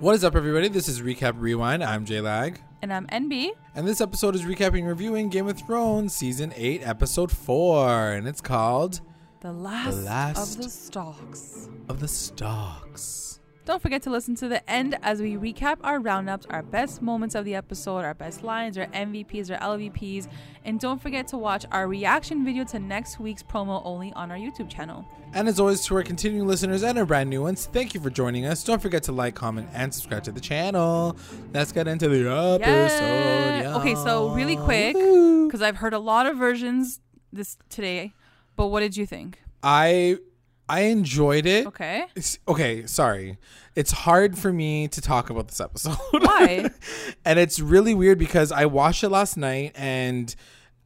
What is up, everybody? This is Recap Rewind. I'm J Lag. And I'm NB. And this episode is recapping and reviewing Game of Thrones Season 8, Episode 4. And it's called The Last, Last of the Starks. Of the Starks. Don't forget to listen to the end as we recap our roundups, our best moments of the episode, our best lines, our MVPs, our LVPs. And don't forget to watch our reaction video to next week's promo only on our YouTube channel. And as always, to our continuing listeners and our brand new ones, thank you for joining us. Don't forget to like, comment, and subscribe to the channel. Let's get into the episode. Yeah. Okay, so really quick, because I've heard a lot of versions this today, but what did you think? I I enjoyed it. Okay. It's- okay, sorry. It's hard for me to talk about this episode. Why? and it's really weird because I watched it last night and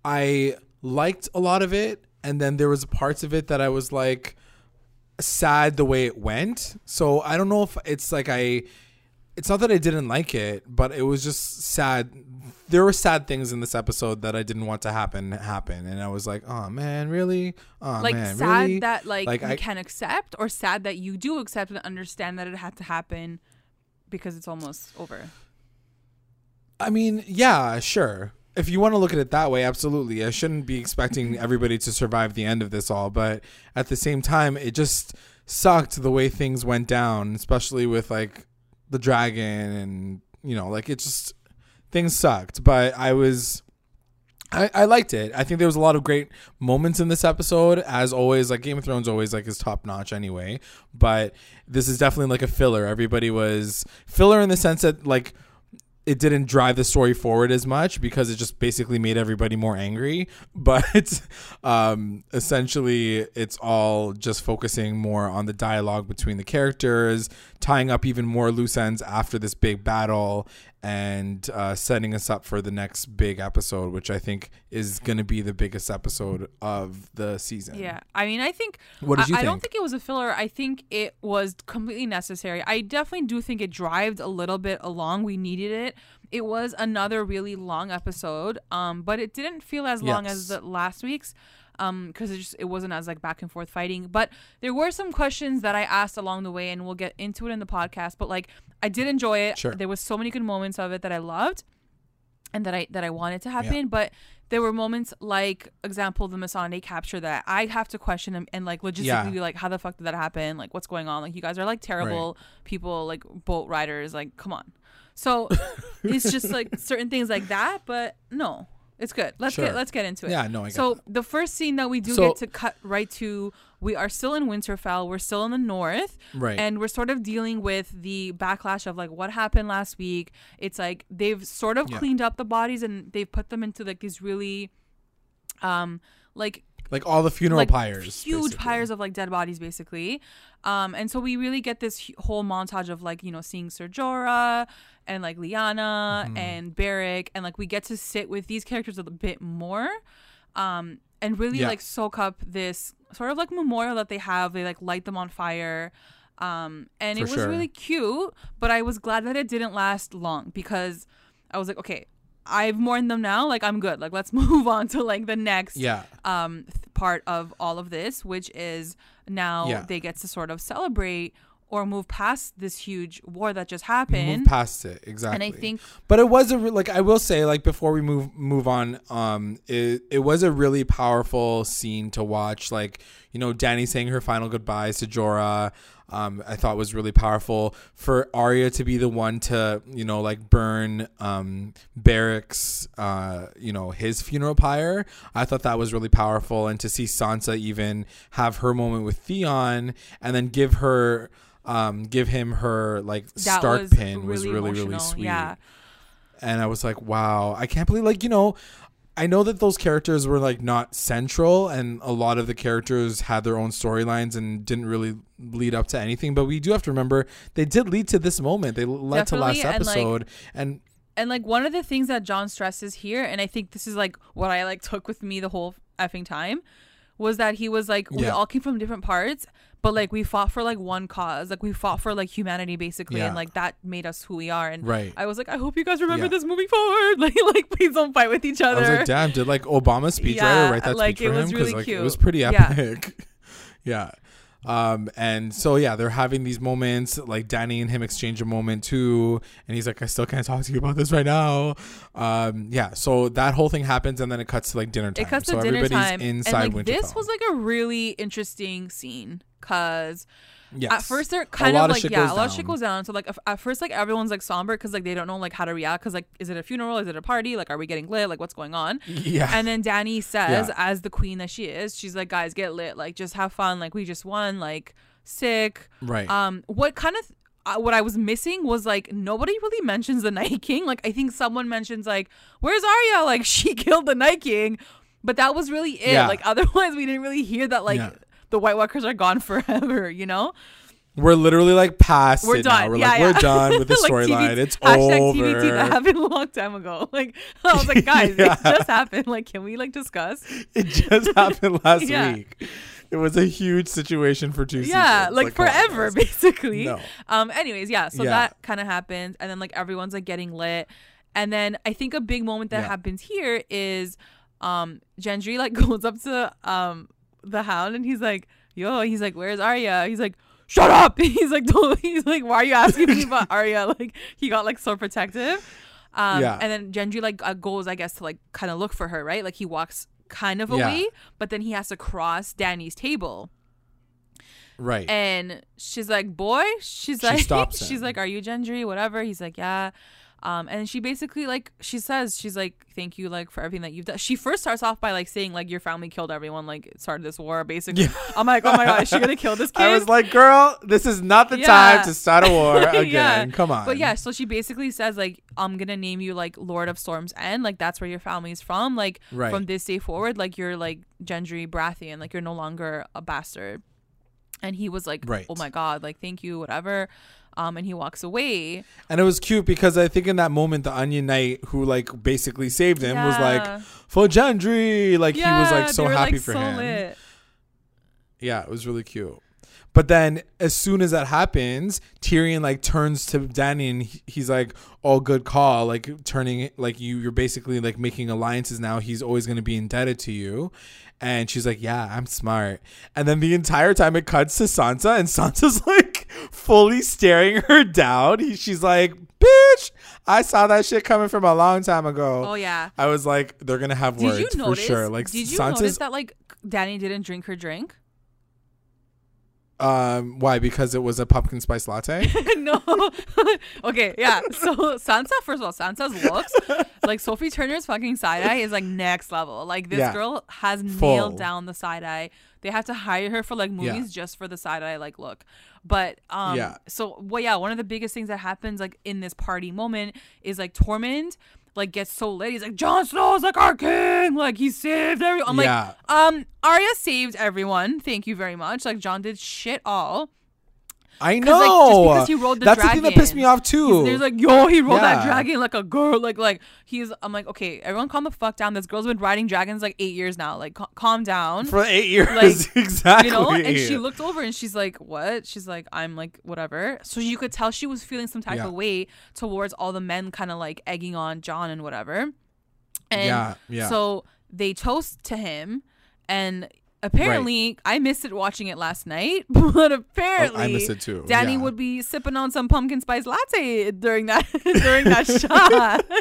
I liked a lot of it and then there was parts of it that I was like sad the way it went. So I don't know if it's like I it's not that I didn't like it, but it was just sad. There were sad things in this episode that I didn't want to happen happen, and I was like, "Oh man, really? Oh like man, sad really?" that like, Like, you I- can accept, or sad that you do accept and understand that it had to happen because it's almost over. I mean, yeah, sure. If you want to look at it that way, absolutely. I shouldn't be expecting everybody to survive the end of this all, but at the same time, it just sucked the way things went down, especially with like the dragon and you know, like it just things sucked. But I was I, I liked it. I think there was a lot of great moments in this episode. As always, like Game of Thrones always like is top notch anyway. But this is definitely like a filler. Everybody was filler in the sense that like it didn't drive the story forward as much because it just basically made everybody more angry. But um, essentially, it's all just focusing more on the dialogue between the characters, tying up even more loose ends after this big battle, and uh, setting us up for the next big episode, which I think is going to be the biggest episode of the season. Yeah, I mean, I think. What did I, you I don't think? think it was a filler. I think it was completely necessary. I definitely do think it drived a little bit along. We needed it. It was another really long episode, um, but it didn't feel as long as the last week's. Um, because it just it wasn't as like back and forth fighting, but there were some questions that I asked along the way, and we'll get into it in the podcast. But like, I did enjoy it. Sure. There was so many good moments of it that I loved, and that I that I wanted to happen. But there were moments like example the Missandei capture that I have to question and, and like logistically Yeah. be like, how the fuck did that happen? Like what's going on? Like you guys are like terrible people, like boat riders, like come on. So it's just like certain things like that, but no. It's good. Let's Sure. get let's get into it. Yeah, no, I get So that. the first scene that we do So- get to cut right to we are still in Winterfell. We're still in the north. Right. And we're sort of dealing with the backlash of like what happened last week. It's like they've sort of Yeah. cleaned up the bodies and they've put them into like these really um like like all the funeral like pyres. huge basically. pyres of like dead bodies basically um and so we really get this whole montage of like you know seeing Ser Jorah and like Lyanna Mm-hmm. and Beric and like we get to sit with these characters a bit more um and really Yeah. like soak up this sort of like memorial that they have they like light them on fire um and For it was sure. really cute but i was glad that it didn't last long because i was like okay i've mourned them now like i'm good like let's move on to like the next Yeah. um th- part of all of this which is now Yeah. they get to sort of celebrate or move past this huge war that just happened. Move past it exactly. And I think- but it was a re- like I will say like before we move move on, um, it it was a really powerful scene to watch. Like you know, Danny saying her final goodbyes to Jorah. Um, I thought was really powerful for Arya to be the one to you know like burn um Beric's uh you know his funeral pyre. I thought that was really powerful, and to see Sansa even have her moment with Theon and then give her um give him her like that start was pin was really really really sweet yeah and I was like, wow, I can't believe like you know, I know that those characters were like not central, and a lot of the characters had their own storylines and didn't really lead up to anything. But we do have to remember they did lead to this moment. They led to last Definitely, and, like, episode, and and like one of the things that Jon stresses here, and I think this is like what I like took with me the whole effing time, was that he was like we Yeah. all came from different parts, but like we fought for like one cause, like we fought for like humanity basically, Yeah. and like that made us who we are. And Right. I was like, I hope you guys remember Yeah. this moving forward. Like, like please don't fight with each other. I was like, damn, did like Obama speechwriter Yeah, wite that like, speech it for was him? Because really like cute. it was pretty Yeah. epic. yeah. Um, and so yeah, they're having these moments. Like Danny and him exchange a moment too, and he's like, "I still can't talk to you about this right now." Um, yeah. So that whole thing happens, and then it cuts to like dinner time. It cuts so to dinner everybody's time, inside and like Winterfell. this was like a really interesting scene because yes. at first they're kind of like yeah, a lot of shit goes down. So like at- first like everyone's like somber because like they don't know like how to react because like is it a funeral? Is it a party? Like are we getting lit? Like what's going on? yeah. And then Danny says, Yeah. as the queen that she is, she's like, guys, get lit. Like, just have fun. Like, we just won. Like, sick. right. Um, what kind of uh, what I was missing was like nobody really mentions the Night King. Like, I think someone mentions like, "Where's Arya?" Like, she killed the Night King, but that was really it. Yeah. Like, otherwise, we didn't really hear that. Like, Yeah. The White Walkers are gone forever. You know? we're literally like past We're it now. done. We're yeah, like yeah. we're done with the Like, storyline. It's hashtag over. TBT that happened a long time ago. Like, I was like, guys, Yeah. it just happened. Like, can we like discuss? It just happened last week. It was a huge situation for two yeah seasons. like, on, forever basically No. um anyways yeah so that kind of happens and then like everyone's like getting lit and then i think a big moment that happens here is um gendry like goes up to um the hound and he's like yo he's like where's Arya he's like shut up he's like don't, he's like why are you asking me about Arya like he got like so protective um Yeah. and then Gendry like uh, goes I guess to like kind of look for her right like he walks kind of Yeah. away but then he has to cross Danny's table Right. and she's like, "Boy," she's She like, she's like, "Are you Gendry?" Whatever. He's like, "Yeah." Um, and she basically like she says she's like, "Thank you like for everything that you've done." She first starts off by like saying like your family killed everyone, like started this war. Basically, Yeah. I'm like, "Oh my god, is she gonna kill this kid?" I was like, girl, this is not the Yeah. time to start a war Yeah. again. Come on. But yeah, so she basically says like, "I'm gonna name you like Lord of Storm's End. Like that's where your family's from. Like Right. from this day forward, like you're like Gendry Baratheon. Like you're no longer a bastard." And he was like, Right. "Oh my god, like thank you, whatever." Um, and he walks away. And it was cute because I think in that moment, the Onion Knight who like basically saved him was like, for Gendry. Like he was like so were, happy like, for so him. lit. Yeah, it was really cute. But then as soon as that happens, Tyrion like turns to Danny and he's like, "Oh, good call." Like turning like you you're basically like making alliances now. He's always going to be indebted to you. And she's like, "Yeah, I'm smart." And then the entire time it cuts to Sansa and Sansa's like fully staring her down. He, she's like, "Bitch, I saw that shit coming from a long time ago." Oh yeah. I was like, they're going to have Did words notice? for sure. Like did you Sansa's notice that like Danny didn't drink her drink? um why? Because it was a pumpkin spice latte? no. okay, yeah. So Sansa, first of all, Sansa's looks like Sophie Turner's fucking side eye is like next level. Like this Yeah. girl has Full. nailed down the side eye. They have to hire her for like movies Yeah. just for the side eye like look. But um Yeah. so well yeah, one of the biggest things that happens like in this party moment is like Tormund like gets so lit. He's like, Jon Snow's like our king. Like he saved everyone. I'm Yeah. like, um, Arya saved everyone. Thank you very much. Like Jon did shit all. I 'Cause, like, know. just because he rode the That's the thing that pissed me off too. There's like, yo, he rode that dragon like a girl. Like, like he's. I'm like, okay, everyone, calm the fuck down. This girl's been riding dragons like eight years now. Like, ca- calm down. for eight years, Like, exactly. You know, and she looked over and she's like, "What?" She's like, "I'm like whatever." So you could tell she was feeling some type Yeah. of way towards all the men, kind of like egging on Jon and whatever. And Yeah, yeah. so they toast to him, and apparently I missed it watching it last night, but apparently Oh, missed it too, Danny yeah. would be sipping on some pumpkin spice latte during that during that shot.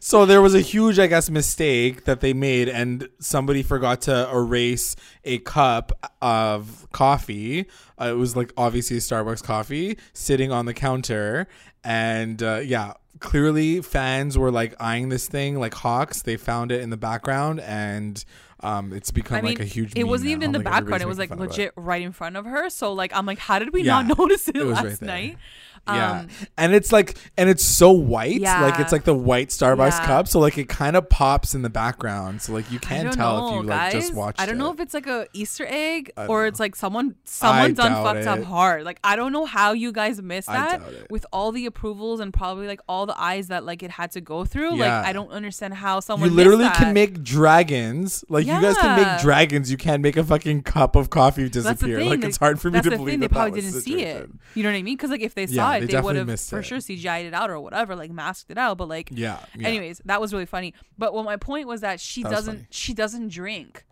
So there was a huge, I guess, mistake that they made, and somebody forgot to erase a cup of coffee. Uh, it was like obviously Starbucks coffee sitting on the counter, and uh, yeah, clearly fans were like eyeing this thing like hawks. They found it in the background, and um, it's become I mean, like a huge. it wasn't even now. in the Like, background. It was like making fun of it. legit right in front of her. So like, I'm like, how did we Yeah, not notice it, it last right night? Yeah, Um, and it's like, and it's so white, yeah. like it's like the white Starbucks Yeah. cup, so like it kind of pops in the background, so like you can't tell know, if you like guys. just watched. I don't know it. if it's like a Easter egg or it's like someone someone done fucked up hard. Like I don't know how you guys missed that with all the approvals and probably like all the eyes that like it had to go through. Yeah. Like I don't understand how someone you literally can make dragons. Like you guys can make dragons. You can't make a fucking cup of coffee disappear. Like it's hard for me to the believe thing. that They probably that didn't see it. You know what I mean? Because like if they saw they it, they, definitely would have missed for it. sure CGI'd it out or whatever, like masked it out. But like, Yeah. yeah. anyways, that was really funny. But what my point was that she That doesn't she doesn't drink.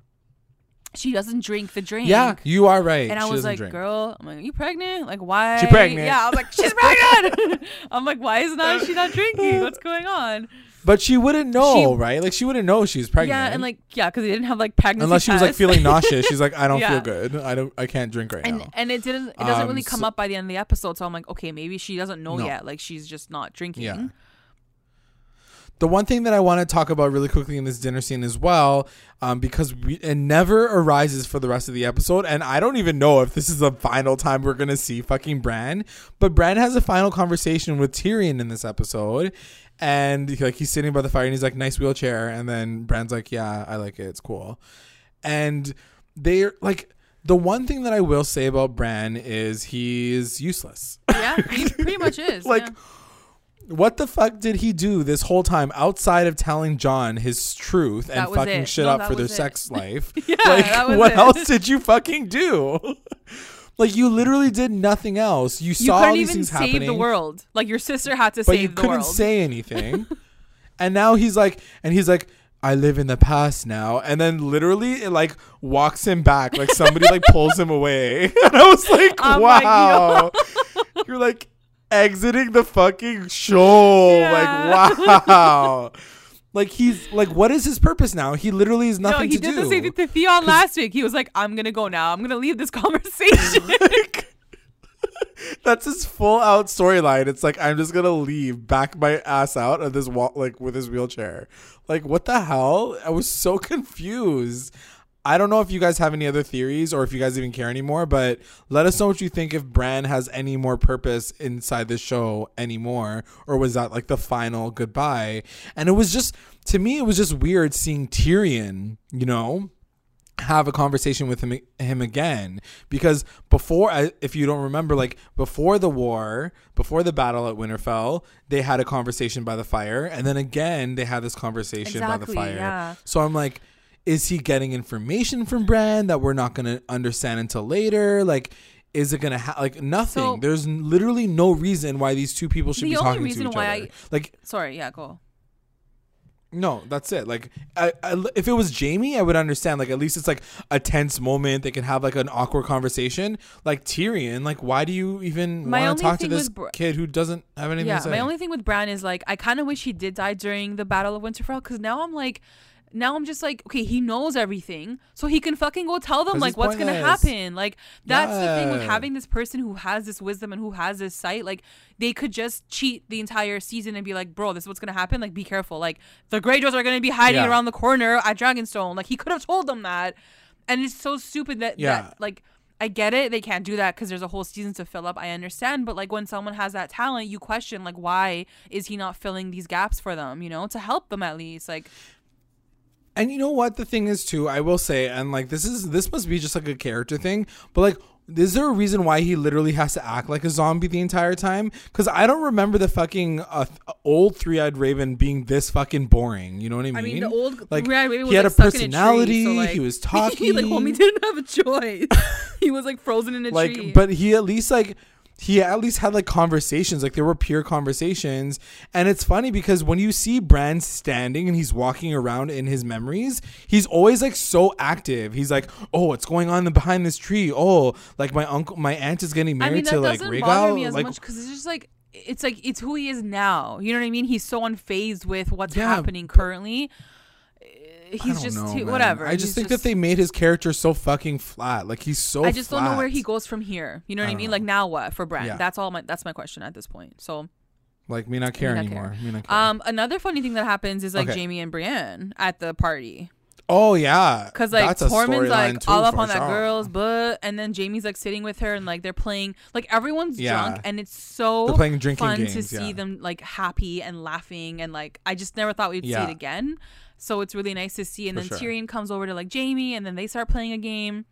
She doesn't drink the drink. Yeah, you are right. And I She was like, drink. girl, I'm like, are you pregnant? Like, why? She pregnant. Yeah, I was like, she's pregnant. I'm like, why is not she not drinking? What's going on? But she wouldn't know, She- right? Like she wouldn't know she was pregnant. Yeah, and like, yeah, because they didn't have like pregnancy unless she was like feeling nauseous. She's like, I don't Yeah. feel good. I don't. I can't drink right and now. and it didn't. It doesn't Um, really come so- up by the end of the episode. So I'm like, okay, maybe she doesn't know No. yet. Like she's just not drinking. Yeah. The one thing that I want to talk about really quickly in this dinner scene as well, um, because we, it never arises for the rest of the episode, and I don't even know if this is the final time we're gonna see fucking Bran. But Bran has a final conversation with Tyrion in this episode, and he- like he's sitting by the fire and he's like, "Nice wheelchair," and then Bran's like, "Yeah, I like it. It's cool," and they're like. The one thing that I will say about Bran is he's useless. Yeah, he pretty much is. like yeah. What the fuck did he do this whole time outside of telling Jon his truth and fucking it. shit No, up for their it. sex life? Yeah, like what it. else did you fucking do? like you literally did nothing else. You you saw all couldn't these even things save happening, the world. Like your sister had to but save you the couldn't world. say anything. and now he's like, and he's like. I live in the past now, and then literally it like walks him back, like somebody like pulls him away, and I was like, I'm like, "Wow, you're like exiting the fucking show. Yeah. Like, wow. like he's like, what is his purpose now? He literally has no, nothing he to did do. the same thing to Theon last week. He was like, "I'm gonna go now. I'm gonna leave this conversation." Like, that's his full out storyline. It's like I'm just gonna leave, back my ass out of this wall, like with his wheelchair. Like what the hell? I was so confused. I don't know if you guys have any other theories or if you guys even care anymore, but let us know what you think if Bran has any more purpose inside the show anymore, or was that like the final goodbye? And it was just to me, it was just weird seeing Tyrion, you know, have a conversation with him him again because before I- if you don't remember like before the war before the battle at Winterfell they had a conversation by the fire and then again they had this conversation by the fire yeah. so I'm like is he getting information from Bran that we're not going to understand until later like is it gonna ha- like nothing? So- There's literally no reason why these two people should The be only talking reason to each why other. I- like Sorry, yeah, go. no, that's it. Like, I, I, if it was Jaime, I would understand. Like, at least it's like a tense moment. They can have like an awkward conversation. Like Tyrion, like, why do you even want to talk to this Br- kid who doesn't have anything Yeah, to say? my only thing with Bran is like I kind of wish he did die during the Battle of Winterfell because now I'm like, now I'm just like, okay, he knows everything, so he can fucking go tell them like what's gonna happen. Like that's the thing with having this person who has this wisdom and who has this sight. Like they could just cheat the entire season and be like, bro, this is what's gonna happen. Like be careful. Like the Greyjoys are gonna be hiding Yeah. around the corner at Dragonstone. Like he could have told them that, and it's so stupid that Yeah. that like. I get it. They can't do that because there's a whole season to fill up. I understand, but like when someone has that talent, you question like why is he not filling these gaps for them? You know, to help them at least. Like And you know what the thing is too, I will say, and like this is this must be just like a character thing, but like is there a reason why he literally has to act like a zombie the entire time? Because I don't remember the fucking uh, old three-eyed raven being this fucking boring. You know what I mean? I mean, the old like Red Raven was, he had like, a personality. tree, so, like, he was talking. he like homie didn't have a choice. he was like frozen in a like tree. but he at least like he at least had like conversations like there were pure conversations and it's funny because when you see Bran standing and he's walking around in his memories he's always like so active he's like oh what's going on behind this tree oh like my uncle my aunt is getting I married mean, that to like doesn't bother me as like much because it's just like it's like it's who he is now. You know what I mean? He's so unfazed with what's Yeah, happening currently. I He's just know, too, whatever. I just think that they made his character so fucking flat like he's so I just don't know where he goes from here. You know what I I, mean? know. Like now what for Bran? Yeah. That's all my that's my question at this point. So like me not care not anymore care. me not care. um another funny thing that happens is like Okay. Jaime and Brienne at the party. oh yeah Cause like Tormund's like too, all up on that sure. girl's butt, and then Jaime's like sitting with her, and like they're playing, like everyone's Yeah. drunk, and it's so They're playing drinking fun to games, see yeah. them like happy and laughing, and like I just never thought we'd see it again. So it's really nice to see. And For then sure. Tyrion comes over to like Jaime, and then they start playing a game,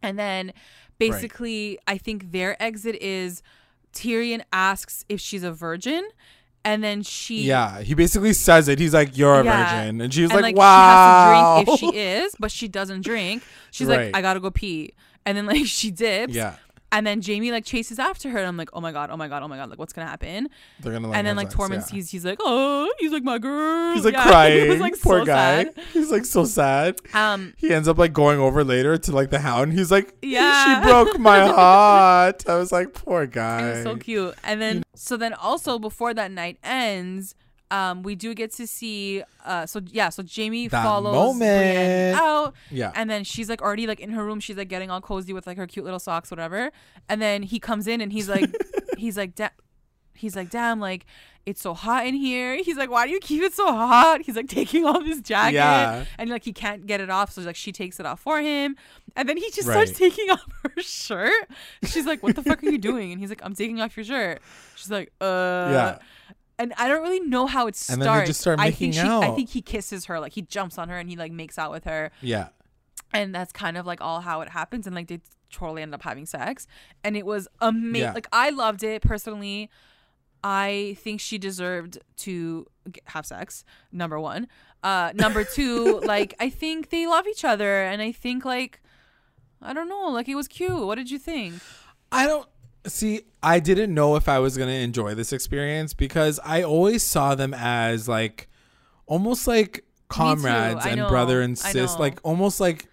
and then basically I think their exit is Tyrion asks if she's a virgin, and then she yeah he basically says it he's like you're a Yeah. virgin and she's and like, like, wow she has to drink if she is, but she doesn't drink. She's Right. like, I gotta go pee, and then like she dips. Yeah. And then Jaime like chases after her, and I'm like, oh my god, oh my god, oh my god, like what's gonna happen? They're gonna like and then like Tormund yeah. sees, he's like, oh, he's like my girl. He's like Yeah, crying. He was like Poor so guy. sad. He's like so sad. Um, He ends up like going over later to like the hound. He's like, Yeah. she broke my heart. I was like, poor guy. So cute. And then so then also before that night ends, um, we do get to see uh so yeah, so Jaime That follows Brienne moment. out Yeah. and then she's like already like in her room, she's like getting all cozy with like her cute little socks, whatever. And then he comes in and he's like he's like da- he's like, damn, like it's so hot in here. He's like, why do you keep it so hot? He's like taking off his jacket Yeah. and like he can't get it off. So like she takes it off for him. And then he just Right. starts taking off her shirt. She's like, what the fuck are you doing? And he's like, I'm taking off your shirt. She's like, uh. Yeah. And I don't really know how it starts. And then they just start I think making she, I think he kisses her, like he jumps on her and he like makes out with her. Yeah. and that's kind of like all how it happens and like they totally end up having sex. And it was amazing Yeah. like i loved it. Personally i think she deserved to have sex number one. Uh number two like i think they love each other and i think like i don't know like it was cute. What did you think? I don't see. I didn't know if I was gonna enjoy this experience because I always saw them as like almost like comrades and know. brother and sis, like almost like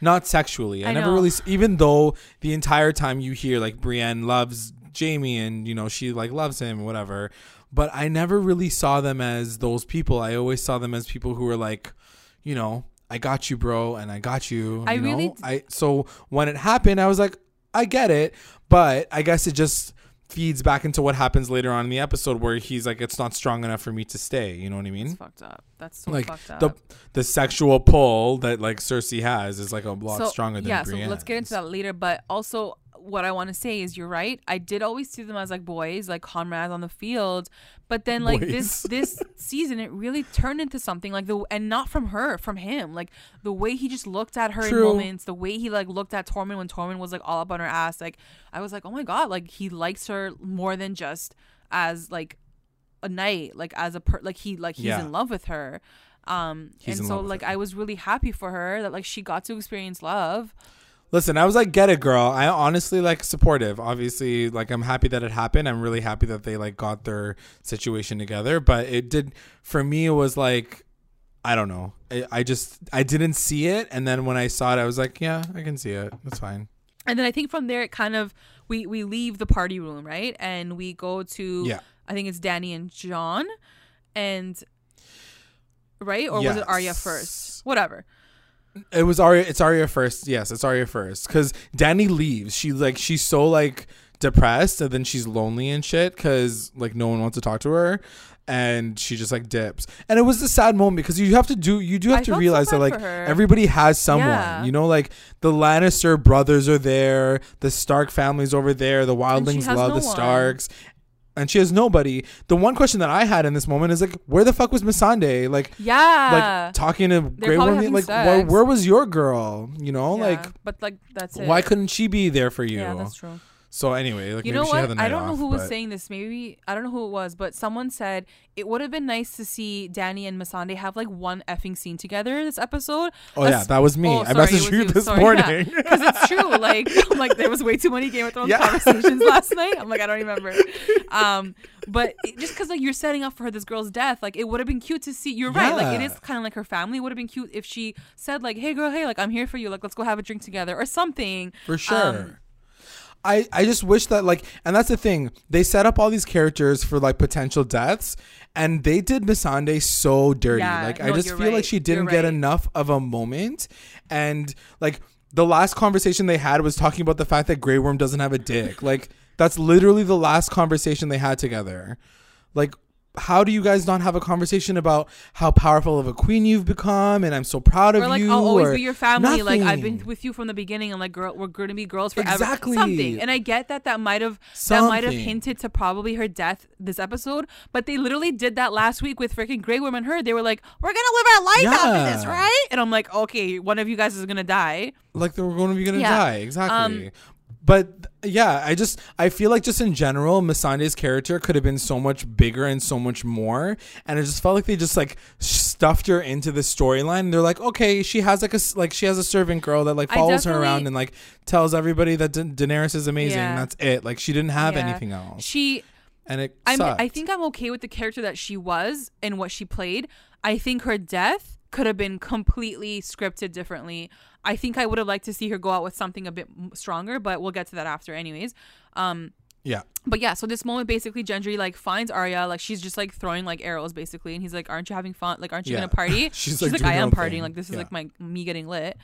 not sexually. I, I never know. really, even though the entire time you hear like Brienne loves Jamie and you know she like loves him, whatever. But I never really saw them as those people. I always saw them as people who were like, you know, I got you, bro, and I got you. I know? really- I so when it happened, I was like, I get it, but I guess it just feeds back into what happens later on in the episode where he's like, it's not strong enough for me to stay. You know what I mean? it's fucked up that's so like fucked up the the sexual pull that like Cersei has is like a lot stronger than yeah so let's get into that later but also what i want to say is you're right. I did always see them as like boys like comrades on the field but then like this Boys. this season it really turned into something like the and not from her from him. Like the way he just looked at her in moments the way he like looked at tormund when tormund was like all up on her ass like i was like oh my god like he likes her more than just as like a knight like as a per like he like he's Yeah. in love with her. Um He's and so like i was really happy for her that like she got to experience love Listen, I was like, get it, girl. I honestly like supportive. Obviously, like I'm happy that it happened. I'm really happy that they like got their situation together. But it did for me. It was like, I don't know. I, I just I didn't see it, and then when I saw it, I was like, yeah, I can see it. That's fine. and then i think from there it kind of we we leave the party room right and we go to Yeah. i think it's danny and jon and right or was it arya first whatever It was Arya. It's Arya first. Yes, it's Arya first. Because Danny leaves. She like she's so like depressed, and then she's lonely and shit. Because like no one wants to talk to her, and she just like dips. And it was a sad moment because you have to do you do have I to felt so realize that like everybody has someone. Yeah. You know, like the Lannister brothers are there, the Stark family's over there, the Wildlings love no the. Starks. And she has nobody. The one question that I had in this moment is like, where the fuck was Missandei? Like, yeah like talking to Grey Worm, like where, where was your girl? You know, Yeah, like but like that's it why couldn't she be there for you? yeah that's true so anyway, like you know she had the what? I don't know off, who was saying this. Maybe I don't know who it was, but someone said it would have been nice to see Danny and Missandei have like one effing scene together this episode. Oh yeah, Es- that was me. Oh, I sorry, messaged you this Sorry, morning. because it's true. Like, I'm like there was way too many Game of Thrones Yeah. conversations last night. I'm like I don't remember. Um, but it, just because like you're setting up for her this girl's death, like it would have been cute to see. You're right. Like it is kind of like her family. Would have been cute if she said like, "Hey girl, hey, like I'm here for you. Like let's go have a drink together or something." For sure. Um, I, I just wish that like and that's the thing they set up all these characters for like potential deaths and they did Missandei so dirty Yeah, like I just feel like right. she You're didn't get right. enough of a moment and like the last conversation they had was talking about the fact that Grey Worm doesn't have a dick like that's literally the last conversation they had together like how do you guys not have a conversation about how powerful of a queen you've become and I'm so proud of like you I'll always be your family. Like I've been with you from the beginning, and like girl, we're going to be girls forever. Exactly. Something, and I get that that might have that might have hinted to probably her death this episode, but they literally did that last week with freaking Grey Worm and her. They were like, "We're gonna live our life after this, right?" And I'm like, "Okay, one of you guys is gonna die." like they were going to be gonna Yeah. die exactly Um, but yeah i just i feel like just in general Missandei's character could have been so much bigger and so much more and it just felt like they just like stuffed her into the storyline. They're like, okay, she has like a like she has a servant girl that like follows her around and like tells everybody that Da- Daenerys is amazing. Yeah. That's it. Like she didn't have Yeah. anything else, She and it I'm. I think I'm okay with the character that she was and what she played. I think her death could have been completely scripted differently. I think I would have liked to see her go out with something a bit stronger, but we'll get to that after, anyways. Um, yeah, but yeah, so this moment basically Gendry like finds Arya, like she's just like throwing like arrows basically, and he's like, "Aren't you having fun? Like, aren't you Yeah. gonna party?" She's, she's like, like, "I am partying. thing. Like this is Yeah. like my me getting lit."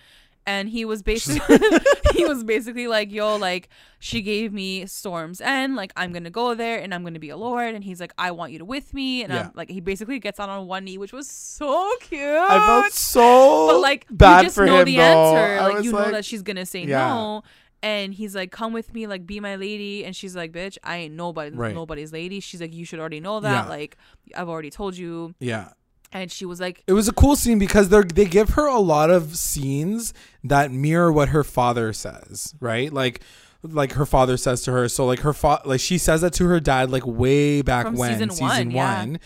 And he was basically he was basically like, "Yo, like she gave me Storm's End. Like I'm gonna go there and I'm gonna be a lord." And he's like, "I want you to with me." And Yeah. I'm like, he basically gets on on one knee, which was so cute. I felt so but like bad you just for know him the though. answer. I Like you know that she's gonna say Yeah. no. And he's like, "Come with me, like be my lady." And she's like, "Bitch, I ain't nobody, Right. nobody's lady." She's like, "You should already know that. Yeah. Like, I've already told you." yeah. And she was like, It was a cool scene because they they give her a lot of scenes that mirror what her father says, right? Like like her father says to her. So like her fa- like she says that to her dad like way back From when season one, yeah. one.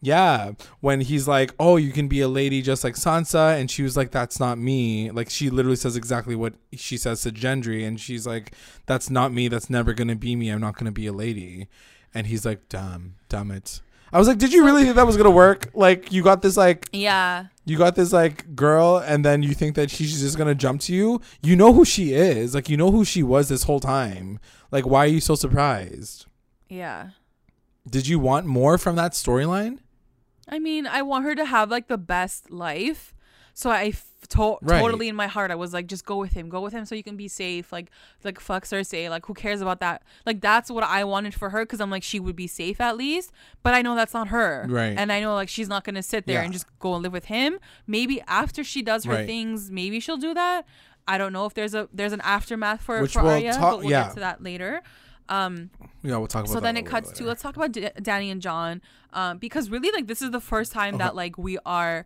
Yeah, when he's like, "Oh, you can be a lady just like Sansa," and she was like, "That's not me." Like she literally says exactly what she says to Gendry, and she's like, "That's not me. That's never gonna be me. I'm not gonna be a lady." And he's like, dumb damn it." I was like, "Did you really think that was gonna work? Like, you got this like "Yeah, you got this like girl and then you think that she's just gonna jump to you you know who she is like you know who she was this whole time like why are you so surprised yeah." did you want more from that storyline I mean, I want her to have like the best life. So I to- Right. totally in my heart, I was like, just go with him, go with him, so you can be safe. Like, like fuck Cersei. Like, who cares about that? Like, that's what I wanted for her because I'm like, she would be safe at least. But I know that's not her, Right. And I know like she's not gonna sit there Yeah. and just go and live with him. Maybe after she does her Right. things, maybe she'll do that. I don't know if there's a there's an aftermath for Which for we'll Arya, talk- but we'll yeah. get to that later. Um, yeah we'll talk about so then it cuts to let's talk about D- Danny and Jon, um, because really like this is the first time Okay. that like we are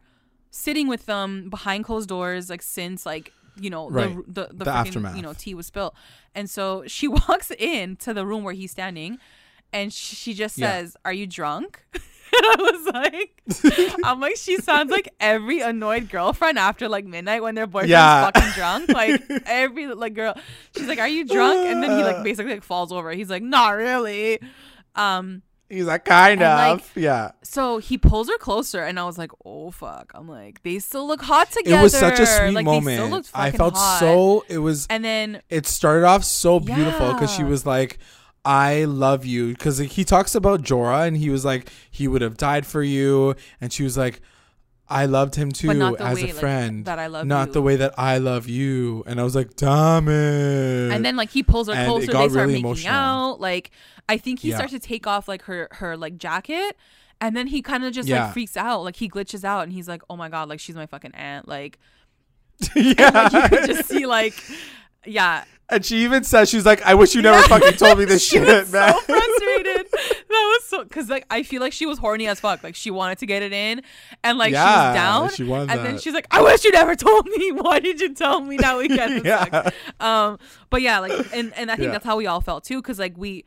sitting with them behind closed doors, like since like you know Right. the the, the, The freaking, aftermath. you know tea was spilled, and so she walks in to the room where he's standing, and she just Yeah. says, "Are you drunk?" and I was like, I'm like, she sounds like every annoyed girlfriend after like midnight when their boyfriend's Yeah. fucking drunk. Like every like girl, she's like, "Are you drunk?" And then he like basically like falls over. He's like, "Not really." Um, he's like kind and, of like, yeah so he pulls her closer, and I was like, "Oh fuck!" I'm like, they still look hot together. it was such a sweet like, moment i felt hot. so it was And then it started off so beautiful because she was like I love you because he talks about Jorah and he was like he would have died for you and she was like I loved him too But not the as way, a like, friend that I love not you." the way that I love you and I was like damn it and then like he pulls her And it closer. got They start really making emotional. out. Like I think he Yeah. starts to take off like her her like jacket. And then he kind of just Yeah. like freaks out, like he glitches out, and he's like, "Oh my god, like she's my fucking aunt." Like, yeah like you could just see like, yeah, and she even says she's like I wish you never fucking told me this shit man so frustrated. that was so because like I feel like she was horny as fuck. Like she wanted to get it in, and like she was down. she wanted and then she's like, "I wish you never told me. Why did you tell me now we can't Yeah. sex?" Um, but yeah, like, and and I think Yeah. that's how we all felt too, because like we.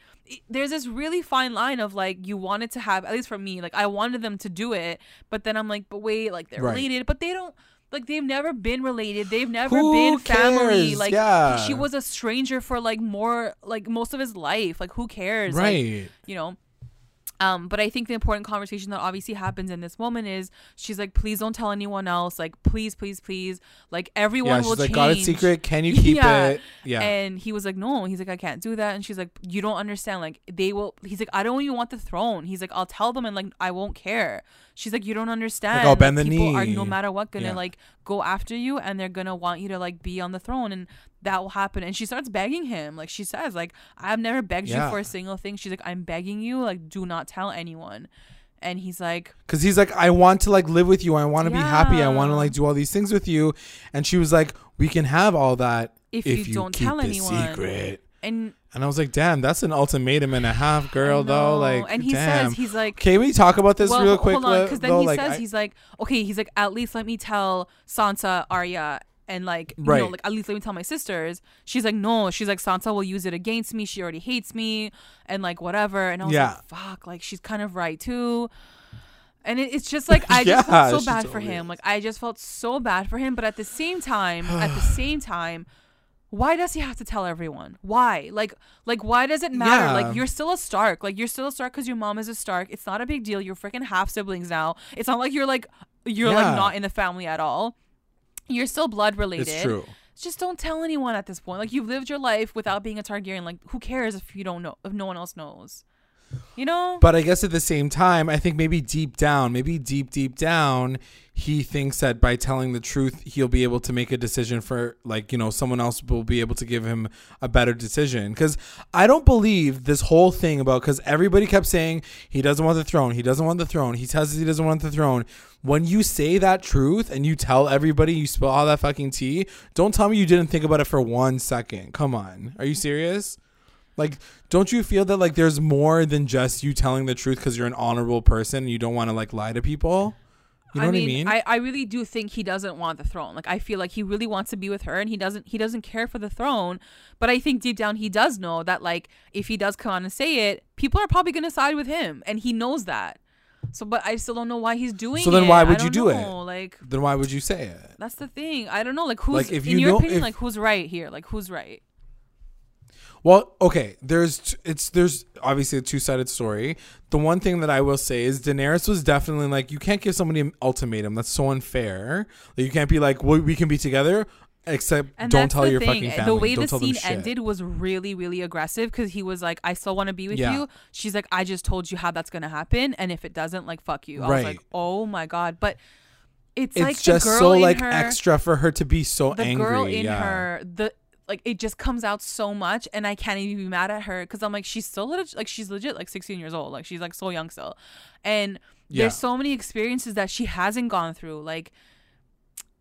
There's this really fine line of like you wanted to have at least for me like I wanted them to do it but then I'm like but wait like they're Right. related but they don't like they've never been related. They've never Who been family. cares? like Yeah. she was a stranger for like more like most of his life. Like who cares? Like, right. you know? Um but i think the important conversation that obviously happens in this moment is she's like please don't tell anyone else. Like please please please. Like everyone yeah will like change got it secret. Can you keep Yeah. it? Yeah. And he was like no. He's like i can't do that. And she's like you don't understand. Like they will he's like i don't even want the throne. He's like i'll tell them and like i won't care she's like you don't understand I'll bend the people are no matter what gonna Yeah. like go after you and they're gonna want you to like be on the throne and that will happen and she starts begging him like she says like i've never begged Yeah. you for a single thing she's like i'm begging you like do not tell anyone and he's like Cause he's like, I want to like live with you. I want to be happy. I want to like do all these things with you. And she was like, we can have all that If you don't keep tell anyone. secret. and And I was like, damn, that's an ultimatum and a half, girl. Though, like, and he damn. says he's like Can we talk about this well, real quick? Hold on, because then though? he like, says I- he's like, okay, he's like, at least let me tell Sansa, Arya, and like, you know, Right. like at least let me tell my sisters. She's like, no, she's like, Sansa will use it against me. She already hates me, and like whatever. And I was Yeah. like, fuck, like she's kind of right too. And it, it's just like I just felt so bad for him. is. Like I just felt so bad for him. But at the same time, at the same time, why does he have to tell everyone? Why? Like, like why does it matter? Yeah. Like you're still a Stark. Like you're still a Stark because your mom is a Stark. It's not a big deal. You're freaking half siblings now. It's not like you're like you're like not in the family at all. You're still blood related. It's true. Just don't tell anyone at this point. Like you've lived your life without being a Targaryen. Like who cares if you don't know if no one else knows? You know? But I guess at the same time, I think maybe deep down, maybe deep, deep down, he thinks that by telling the truth, he'll be able to make a decision for, like, you know, someone else will be able to give him a better decision. Because I don't believe this whole thing about, because everybody kept saying he doesn't want the throne, he doesn't want the throne, he says he doesn't want the throne. When you say that truth and you tell everybody you spill all that fucking tea, don't tell me you didn't think about it for one second. Come on. Are you serious? Like, don't you feel that like there's more than just you telling the truth because you're an honorable person and you don't want to like lie to people? You know I what mean, I mean? I, I really do think he doesn't want the throne. Like I feel like he really wants to be with her and he doesn't he doesn't care for the throne. But I think deep down he does know that like if he does come on and say it, people are probably gonna side with him. And he knows that. So but I still don't know why he's doing it. So then why would you do it? Like then why would you say it? that's the thing. I don't know. Like who's Like, if in your know- opinion, if- like who's right here? Like who's right? Well, okay, there's it's there's obviously a two-sided story. The one thing that I will say is Daenerys was definitely like you can't give somebody an ultimatum. That's so unfair. Like, you can't be like well, we can be together except And don't tell your thing. fucking family. The way don't the scene ended was really, really aggressive because he was like, "I still want to be with Yeah. you." She's like, "I just told you how that's gonna happen, and if it doesn't, like, fuck you." I was like, "Oh my god!" But it's, It's like just the girl so like her, extra for her to be so angry. the angry. girl in yeah. her, the like it just comes out so much, and I can't even be mad at her because I'm like, she's still legit, like she's legit like 16 years old, like she's like so young still, and Yeah. there's so many experiences that she hasn't gone through, like.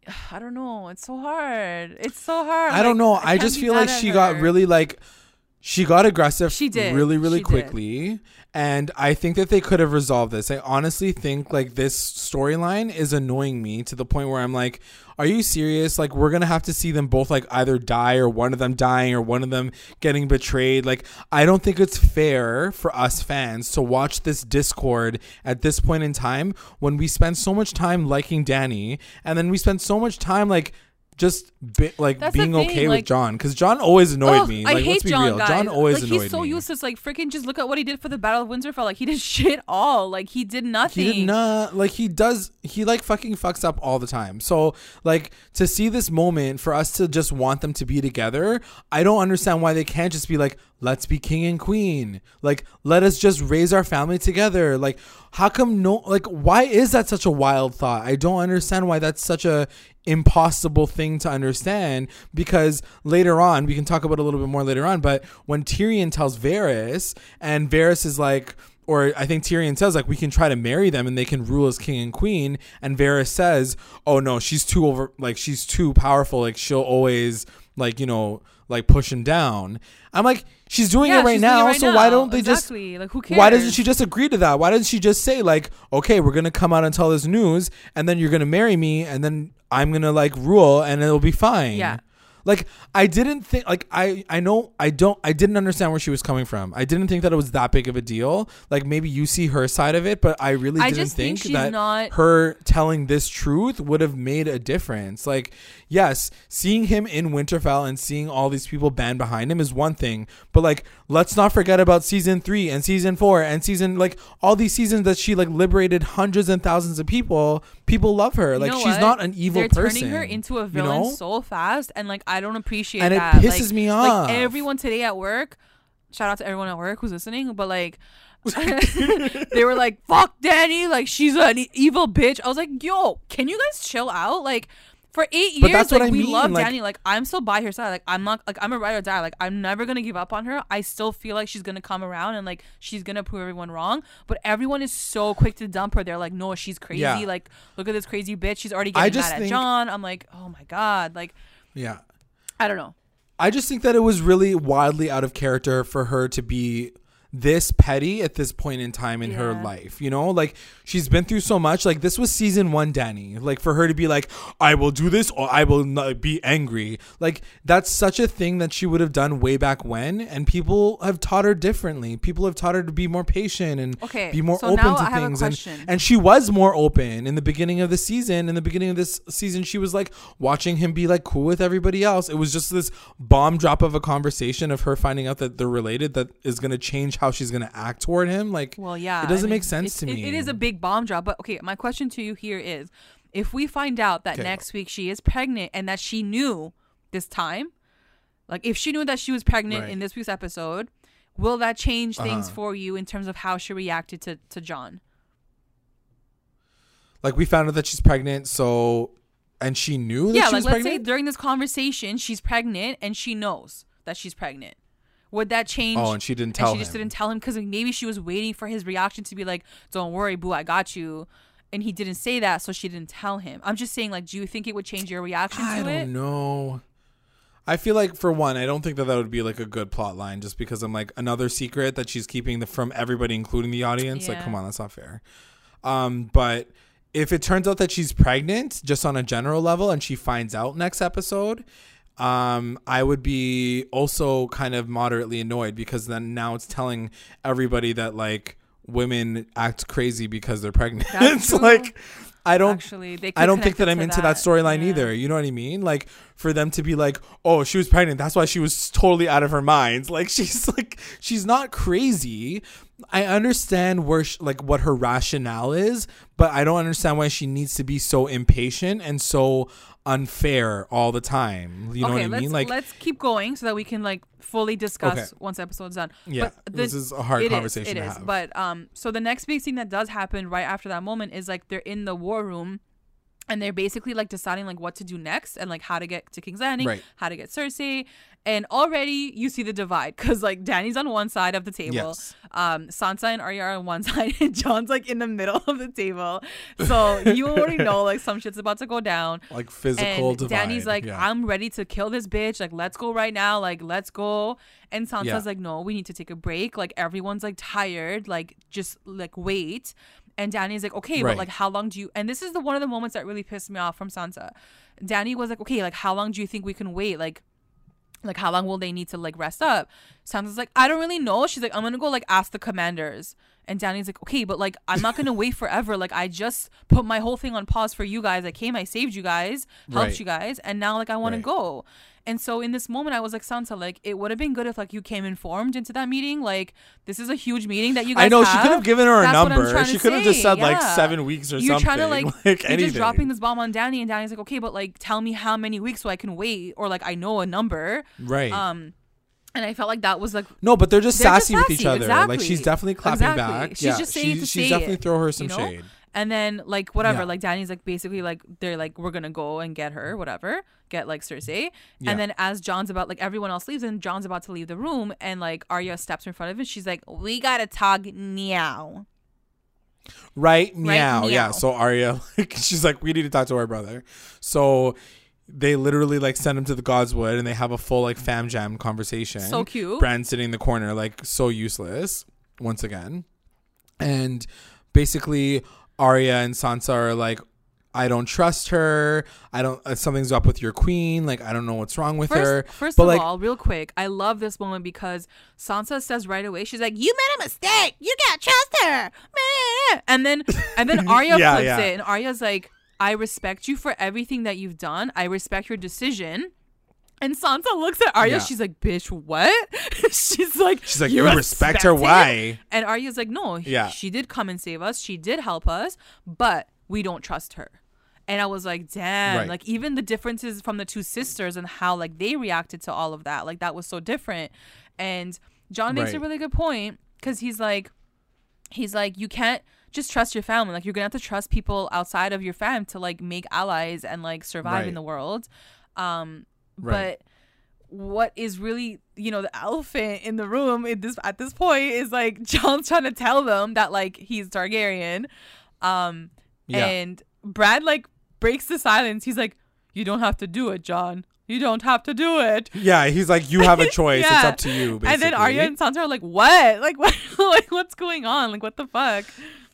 I don't know. It's so hard. It's so hard. I don't know. I, can't just feel like she got her. really like she got aggressive She did. really really She did. quickly and I think that they could have resolved this. I honestly think like this storyline is annoying me to the point where I'm like are you serious? Like we're going to have to see them both like either die or one of them dying or one of them getting betrayed. Like I don't think it's fair for us fans to watch this discord at this point in time when we spend so much time liking Danny and then we spend so much time like just be, like That's being thing, okay like- with Jon because Jon always annoyed Ugh, me. I Like, hate let's be Jon, real. guys. Jon always like, annoyed He's so me. useless. Like freaking, just look at what he did for the Battle of Winterfell. Like he did shit all. Like he did nothing. He did not like he does he like fucking fucks up all the time. So like to see this moment for us to just want them to be together, I don't understand why they can't just be like let's be king and queen. Like let us just raise our family together. Like how come no like why is that such a wild thought? I don't understand why that's such a impossible thing to understand because later on we can talk about a little bit more later on but when Tyrion tells Varys and Varys is like or I think Tyrion says like we can try to marry them and they can rule as king and queen and Varys says oh no she's too over like she's too powerful like she'll always like you know like push him down I'm like she's doing Yeah, it right now it right so why don't they exactly. like who just cares? why doesn't she just agree to that why doesn't she just say like okay we're gonna come out and tell this news and then you're gonna marry me and then I'm gonna like rule and it'll be fine Yeah. Like I didn't think like I I know I don't I didn't understand where she was coming from. I didn't think that it was that big of a deal. Like maybe you see her side of it, but I really I didn't think think, that not- her telling this truth would have made a difference. Like yes, seeing him in Winterfell and seeing all these people band behind him is one thing, but like let's not forget about season 3 and season 4 and season like all these seasons that she like liberated hundreds and thousands of people. People love her. You Like know she's what? not an evil They're person. turning her into a you villain know? so fast, and like I don't appreciate And it that. pisses Like- me off. Like everyone today at work, shout out to everyone at work who's listening, but like. they were like, "Fuck Danny!" Like she's an evil bitch. I was like, "Yo, can you guys chill out?" Like for eight years, like I we mean, love like- Danny. Like I'm still by her side. Like I'm not like I'm a ride or die. Like I'm never gonna give up on her. I still feel like she's gonna come around and like she's gonna prove everyone wrong. But everyone is so quick to dump her. They're like, "No, she's crazy." Yeah. Like look at this crazy bitch. She's already getting mad at Jon. I'm like, oh my god. Like Yeah. I don't know. I just think that it was really wildly out of character for her to be this petty at this point in time in her life. You know, like she's been through so much. Like this was season one, Danny. Like for her to be like, I will do this or I will not be angry. Like that's such a thing that she would have done way back when. And people have taught her differently. People have taught her to be more patient and Okay, be more so open to I things. And, and she was more open in the beginning of the season. In the beginning of this season, she was like watching him be like cool with everybody else. It was just this bomb drop of a conversation of her finding out that they're related that is going to change how she's going to act toward him. Like, Well, yeah. it doesn't I mean, make sense to me. It, it is a big bomb drop, but okay, my question to you here is if we find out that Okay. next week she is pregnant and that she knew this time, like if she knew that she was pregnant Right. in this week's episode, will that change things Uh-huh. for you in terms of how she reacted to, to Jon? like we found out that she's pregnant, so and she knew that yeah, she like was let's say pregnant. during this conversation she's pregnant and she knows that she's pregnant. Would that change? oh, and she didn't and tell she just him. didn't tell him because maybe she was waiting for his reaction to be like, "Don't worry, boo, I got you," and he didn't say that, so she didn't tell him. I'm just saying, like, do you think it would change your reaction I to don't know. I feel like for one, I don't think that that would be like a good plot line, just because I'm like another secret that she's keeping the, from everybody, including the audience. Like, come on, that's not fair. Um, but if it turns out that she's pregnant, just on a general level, and she finds out next episode, um, I would be also kind of moderately annoyed because then now it's telling everybody that like women act crazy because they're pregnant. It's like I don't Actually, they I don't think that I'm into that, storyline Yeah. either. You know what I mean? Like for them to be like, "Oh, she was pregnant. That's why she was totally out of her mind." Like she's like she's not crazy. I understand where sh like what her rationale is, but I don't understand why she needs to be so impatient and so unfair all the time. You know okay, what I mean? Like let's keep going so that we can like fully discuss Okay. once episode's done. yeah, but this is a hard It is, conversation it to is. have. But um, so the next big thing that does happen right after that moment is like they're in the war room, and they're basically like deciding like what to do next and like how to get to King's Landing, Right. how to get Cersei, and already you see the divide because like Danny's on one side of the table, Yes. um, Sansa and Arya are on one side, and Jon's like in the middle of the table. So you already know like some shit's about to go down like physical and divide. Danny's like, yeah. I'm ready to kill this bitch. Like, let's go right now. Like, let's go. And Sansa's Yeah. like, no, we need to take a break. Like, everyone's like tired. Like, just like wait. And Danny's like, okay, Right. but like, how long do you? And this is the one of the moments that really pissed me off from Sansa. Danny was like, okay, like, how long do you think we can wait? Like, like how long will they need to like rest up sansa's like i don't really know she's like i'm gonna go like ask the commanders and danny's like okay but like i'm not gonna wait forever like i just put my whole thing on pause for you guys i came i saved you guys helped Right. you guys and now like i want Right. to go and so in this moment i was like sansa like it would have been good if like you came informed into that meeting like this is a huge meeting that you guys I know she could have given her a That's number. She could have just said like seven weeks or something. you're trying to like, like you're just dropping this bomb on Danny, and Danny's like, okay, but like, tell me how many weeks so I can wait, or like, I know a number. right. Um, and I felt like that was like No, but they're just They're just sassy, with each other. Like she's definitely clapping Exactly. back. She's yeah, just saying she- to she's say definitely it, throw her some you know? shade. And then like whatever, Yeah. like Danny's like basically like they're like we're gonna go and get her, whatever, get like Cersei. Yeah. And then as Jon's about like everyone else leaves and Jon's about to leave the room and like Arya steps in front of him, she's like, "We gotta talk now." Right? Meow. meow. Yeah. So Arya, like, she's like, we need to talk to our brother. So they literally like send him to the Godswood and they have a full like fam jam conversation. So cute. Bran sitting in the corner, like so useless once again. And basically, Arya and Sansa are like, I don't trust her. I don't. Uh, something's up with your queen. Like I don't know what's wrong with her. First, first but of like, all, real quick, I love this moment because Sansa says right away, she's like, "You made a mistake. You can't trust her." And then, and then Arya Yeah, flips yeah. it, and Arya's like, "I respect you for everything that you've done. I respect your decision." And Sansa looks at Arya. Yeah. She's like, "Bitch, what?" she's like, she's like, "You you respect her. Why? And Arya's like, "No, Yeah. she did come and save us. She did help us, but we don't trust her." And I was like, damn, Right. like even the differences from the two sisters and how like they reacted to all of that, like that was so different. And Jon makes a really good point because he's like, he's like, you can't just trust your family. Like you're gonna have to trust people outside of your fam to like make allies and like survive in the world. Um, Right. but what is really you know the elephant in the room at this at this point is like Jon's trying to tell them that like he's Targaryen, um, Yeah. and Bran like breaks the silence. He's like, you don't have to do it, Jon. You don't have to do it. Yeah, he's like, you have a choice. It's up to you. Basically. And then Arya and Sansa are like, "What? Like what? like what's going on? Like what the fuck?"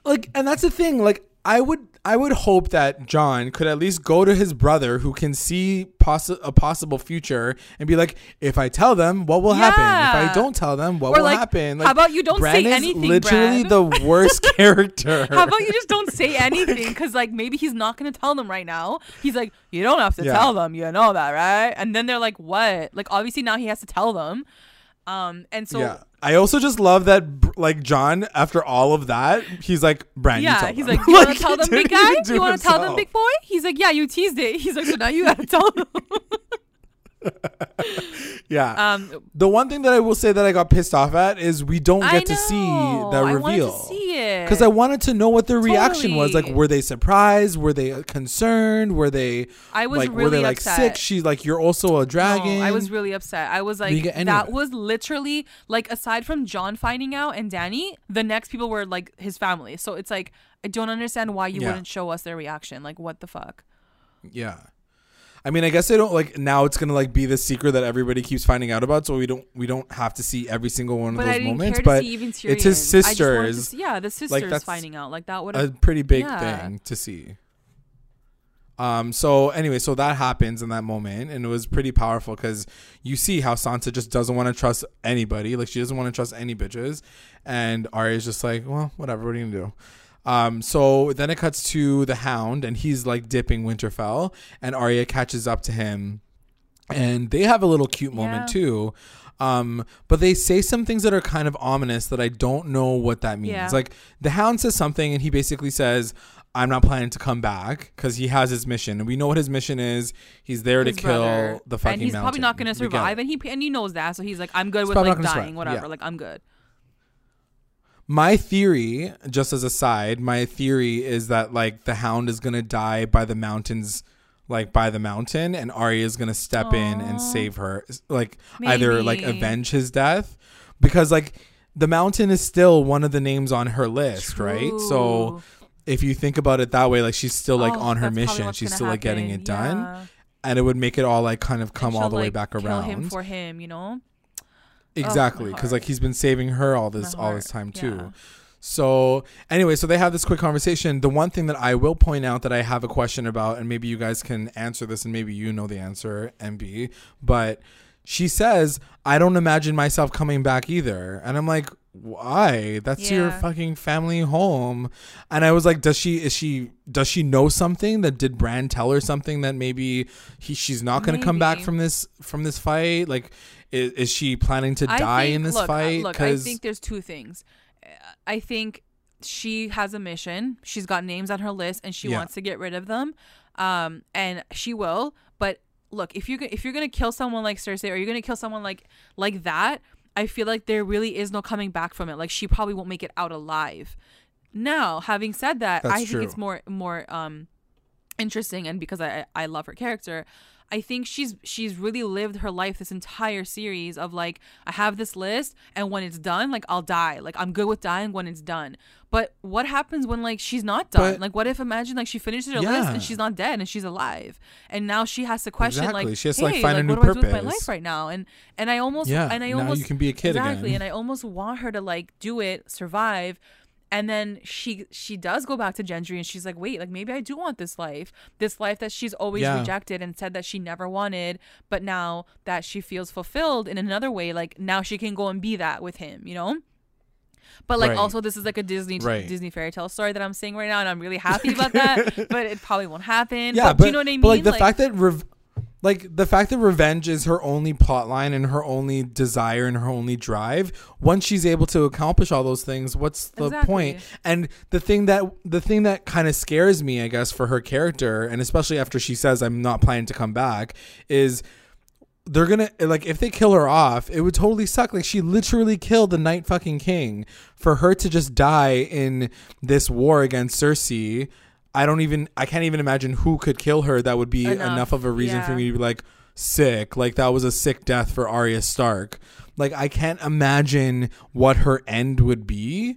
Like and that's the thing like i would i would hope that jon could at least go to his brother who can see possi- a possible future and be like if i tell them what will happen if i don't tell them what Or will like, happen how about you don't Bran say is anything, literally Bran? the worst character How about you just don't say anything? Because like maybe he's not gonna tell them right now. He's like, you don't have to Yeah. tell them. You know that, right? And then they're like, what? Like obviously now he has to tell them. Um, and so yeah i also just love that like jon after all of that he's like Bran, you yeah, he's them." like, you want to tell them, big guy? You want to tell them, big boy? He's like, yeah, you teased it. He's like, so now you gotta tell them. yeah um, the one thing that i will say that i got pissed off at is we don't I get to see know. I wanted reveal to see it because I wanted to know what their reaction was. Like, were they surprised? Were they concerned? Were they I was like, were really they like upset. sick? She's like, you're also a dragon. No, I was really upset. I was like, get any that was literally like aside from Jon finding out and Danny, the next people were like his family. So it's like I don't understand why you Yeah. wouldn't show us their reaction. Like what the fuck? yeah. I mean, I guess they don't like now. It's gonna like be the secret that everybody keeps finding out about, so we don't we don't have to see every single one of But those moments. But it's his Tyrion. I just to sisters, see- yeah, the sisters that's finding out. Like that would a pretty big Yeah. thing to see. Um. So anyway, so that happens in that moment, and it was pretty powerful because you see how Sansa just doesn't want to trust anybody. Like she doesn't want to trust any bitches, and Arya's just like, well, whatever. What are you gonna do? Um. So then it cuts to the Hound, and he's like dipping Winterfell, and Arya catches up to him, and they have a little cute moment Yeah. too. Um, but they say some things that are kind of ominous that I don't know what that means. Yeah. Like the Hound says something, and he basically says, "I'm not planning to come back because he has his mission, and we know what his mission is. He's there his to kill the fucking and he's probably not going to We get it. survive, and he and he knows that, so he's like, I'm good He's with like dying, whatever. yeah. Like I'm good. My theory, just as a side, my theory is that like the Hound is gonna die by the mountains, like by the mountain, and Arya is gonna step in and save her, like either like avenge his death, because like the mountain is still one of the names on her list, right? So if you think about it that way, like she's still like Oh, on her mission, she's still like getting happen. it done, and it would make it all like kind of come all the way like, back kill around. him for him, you know. Exactly, my because like he's been saving her all this all this time too. yeah. So anyway, so they have this quick conversation. The one thing that I will point out that I have a question about, and maybe you guys can answer this, and maybe you know the answer, MB, but she says, "I don't imagine myself coming back either," and I'm like, "Why? That's your fucking family home." And I was like, "Does she? Is she? Does she know something? That did Bran tell her something that maybe he she's not going to come back from this from this fight? Like, is, is she planning to I die think- in this look, uh, fight? Look, I think there's two things. Uh, I think she has a mission. She's got names on her list, and she Yeah. wants to get rid of them. Um, and she will. But look, if you if you're gonna kill someone like Cersei, or you're gonna kill someone like like that, I feel like there really is no coming back from it. Like she probably won't make it out alive. Now, having said that, That's I think it's more more um interesting and because I I love her character, I think she's she's really lived her life this entire series of like I have this list and when it's done like I'll die. Like I'm good with dying when it's done. But what happens when like she's not done? But- like what if imagine like she finishes her list and she's not dead and she's alive. And now she has to question Exactly. like She has to, like, hey, find a like, new what do I do with my life right now? And and I almost Yeah, and I now almost you can be a kid exactly again. and I almost want her to like do it, survive, and then she she does go back to Gendry and she's like, wait, like maybe I do want this life, this life that she's always Yeah. rejected and said that she never wanted, but now that she feels fulfilled in another way, like now she can go and be that with him, you know. But like Right. also this is like a Disney Right. Disney fairy tale story that I'm saying right now, and I'm really happy about that. but it probably won't happen. yeah, but, do you know what I mean? But like the fact that rev- like the fact that revenge is her only plot line and her only desire and her only drive. Once she's able to accomplish all those things, what's the Exactly. point? And the thing that the thing that kind of scares me, I guess, for her character, and especially after she says, "I'm not planning to come back," is they're gonna like if they kill her off it would totally suck like she literally killed the night fucking king for her to just die in this war against cersei i don't even i can't even imagine who could kill her that would be enough, Enough, of a reason for me to be like sick like that was a sick death for arya stark like i can't imagine what her end would be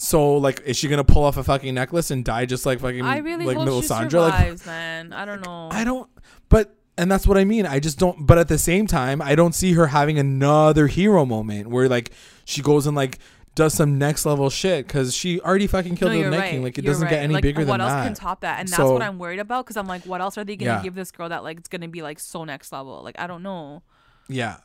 So like, is she gonna pull off a fucking necklace and die just like fucking I really like hope she Melisandre? Like, man. I don't know. I don't. But and that's what I mean. I just don't. But at the same time, I don't see her having another hero moment where like she goes and like does some next level shit because she already fucking killed no, Night right. King. Like it You're doesn't right. get any like, bigger what else can top that? And that's So- what I'm worried about because I'm like, what else are they gonna Yeah. give this girl that like it's gonna be like so next level? Like I don't know. Yeah.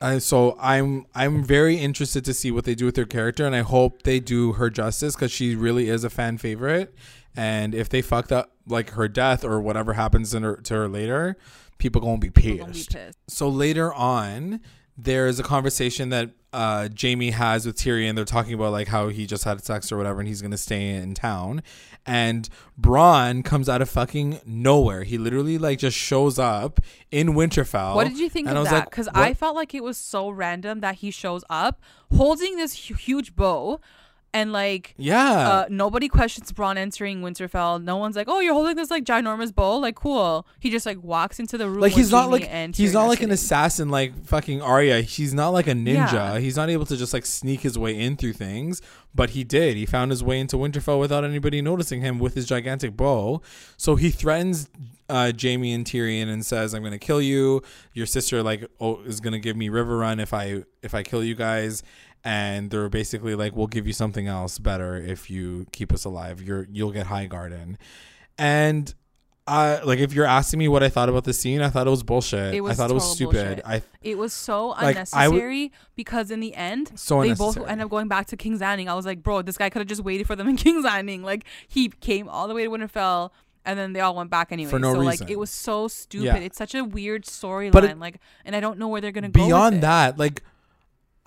Uh, so I'm I'm very interested to see what they do with her character, and I hope they do her justice because she really is a fan favorite. And if they fucked up like her death or whatever happens in her, to her later, people gonna be People gonna be pissed. pissed. So later on, there's a conversation that uh, Jaime has with Tyrion. They're talking about like how he just had sex or whatever, and he's gonna stay in town. And Bronn comes out of fucking nowhere. He literally like just shows up in Winterfell. What did you think and I of was that? like, Because what? I felt like it was so random that he shows up holding this huge bow, and like Yeah. uh, nobody questions Bronn entering Winterfell. No one's like, "Oh, you're holding this like ginormous bow, like cool." He just like walks into the room. like he's not like and he's not like an assassin like fucking Arya. He's not like a ninja. Yeah. He's not able to just like sneak his way in through things, but he did. He found his way into Winterfell without anybody noticing him with his gigantic bow. So he threatens uh, Jaime and Tyrion and says, "I'm going to kill you. Your sister like oh, is going to give me Riverrun if I if I kill you guys." And they're basically like, "We'll give you something else better if you keep us alive. You're you'll get Highgarden." And I like if you're asking me what I thought about the scene, I thought it was bullshit. It was I thought it was stupid. bullshit. I It was so Like, unnecessary because in the end, so they both end up going back to King's Landing. I was like, bro, this guy could have just waited for them in King's Landing. Like he came all the way to Winterfell. And then they all went back anyway. For no so reason. like it was so stupid. Yeah. It's such a weird storyline. Like, and I don't know where they're gonna go. Beyond that, like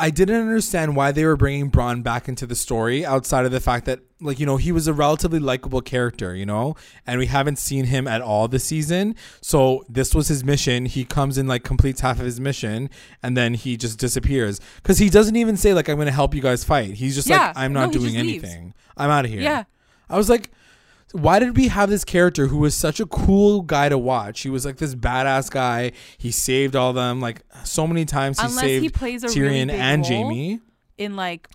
I didn't understand why they were bringing Bronn back into the story outside of the fact that like you know he was a relatively likable character, you know, and we haven't seen him at all this season. So this was his mission. He comes in like completes half of his mission and then he just disappears cuz he doesn't even say like I'm going to help you guys fight. He's just Yeah. like I'm not he doing just leaves. anything. I'm out of here. Yeah. I was like, why did we have this character who was such a cool guy to watch? He was like this badass guy. He saved all them like so many times. He Unless saved he plays a Tyrion really and Jaime. in like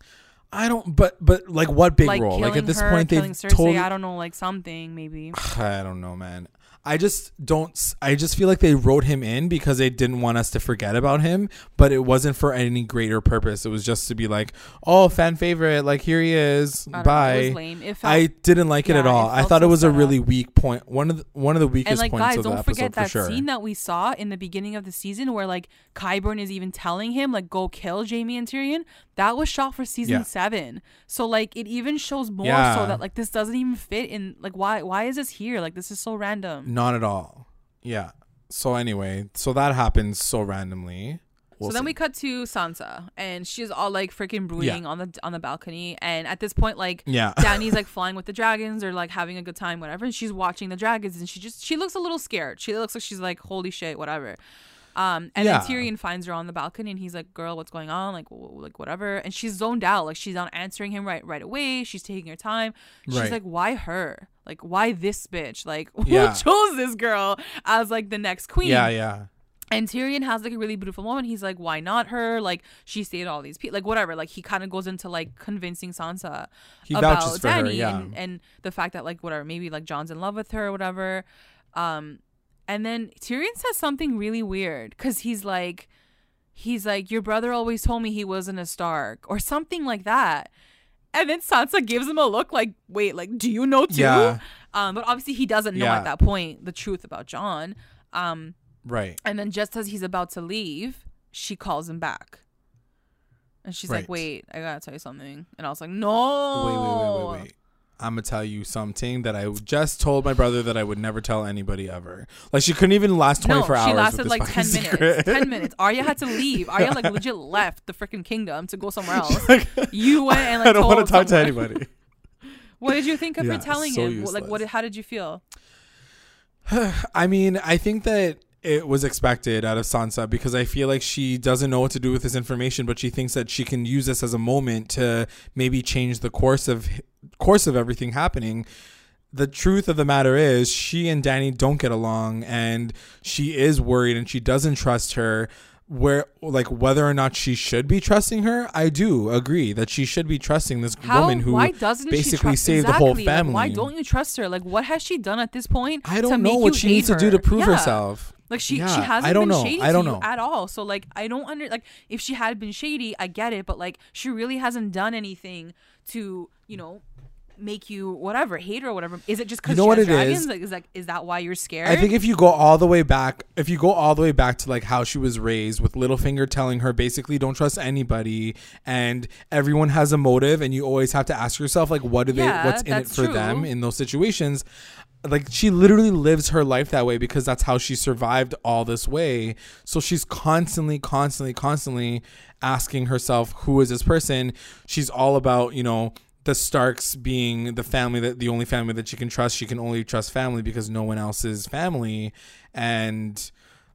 I don't, but but like what big like role? Like at this her, point, they've Cersei. told. I don't know, like something maybe. I don't know, man. I just don't. I just feel like they wrote him in because they didn't want us to forget about him, but it wasn't for any greater purpose. It was just to be like, oh, fan favorite, like here he is, I bye. it was lame. It felt, I didn't like it at all. it I thought it was a set up. really weak point. One of the, one of the weakest and like points guys, of the don't forget for that sure. scene that we saw in the beginning of the season where like Qyburn is even telling him like go kill Jaime and Tyrion. That was shot for season Yeah. seven. So like it even shows more Yeah. so that like this doesn't even fit in. Like why why is this here? Like this is so random. Not at all. Yeah. So anyway, so that happens so randomly. We'll so then see. we cut to Sansa, and she's all like freaking brooding on the on the balcony. And at this point, like yeah. Danny's like flying with the dragons or like having a good time, whatever. And she's watching the dragons, and she just she looks a little scared. She looks like she's like, holy shit, whatever. Um, and Yeah. then Tyrion finds her on the balcony, and he's like, "Girl, what's going on? Like, w- like whatever." And she's zoned out. Like she's not answering him right right away. She's taking her time. She's Right. like, "Why her? Like, why this bitch? Like, who Yeah. chose this girl as like the next queen?" Yeah, yeah. And Tyrion has like a really beautiful moment. He's like, "Why not her? Like she stayed all these people, like whatever." Like he kind of goes into like convincing Sansa He about for her, Danny yeah. and, and the fact that like whatever, maybe like Jon's in love with her or whatever. Um, and then Tyrion says something really weird because he's like, he's like, "Your brother always told me he wasn't a Stark" or something like that. And then Sansa gives him a look like, "Wait, like, do you know too?" Yeah. Um, but obviously he doesn't know Yeah. at that point the truth about Jon. Um. Right. And then just as he's about to leave, she calls him back. And she's like, wait, I gotta tell you something. And I was like, no. Wait, wait, wait, wait, wait. I'm gonna tell you something that I just told my brother that I would never tell anybody ever. Like she couldn't even last No, 24 she hours. lasted with this like 10 fucking minutes. secret. 10 minutes. Arya had to leave. Arya like legit left the freaking kingdom to go somewhere else. Like, You went and like I don't want to talk to anybody. What did you think of Yeah, her telling so him? What- Like, what? How did you feel? I mean, I think that it was expected out of Sansa because I feel like she doesn't know what to do with this information, but she thinks that she can use this as a moment to maybe change the course of course of everything happening. The truth of the matter is, she and Danny don't get along, and she is worried, and she doesn't trust her. where like whether or not she should be trusting her, I do agree that she should be trusting this How? woman who why doesn't basically saved exactly. the whole Like, family. why don't you trust her? Like, what has she done at this point? I to don't know make what she needs to do to her? prove Yeah. herself. Like she, Yeah, she hasn't I don't been know. shady I don't to know. you at all. So like I don't under like if she had been shady, I get it, but like she really hasn't done anything to you know make you whatever hate her or whatever. Is it just because You know what it dragons? is? Like is like is that why you're scared? I think if you go all the way back, if you go all the way back to like how she was raised with Littlefinger telling her basically don't trust anybody and everyone has a motive and you always have to ask yourself like what do they what's in it for them in those situations. Like she literally lives her life that way because that's how she survived all this way. So she's constantly constantly constantly asking herself who is this person? She's all about, you know, the Starks being the family that the only family that she can trust. She can only trust family because no one else is family. And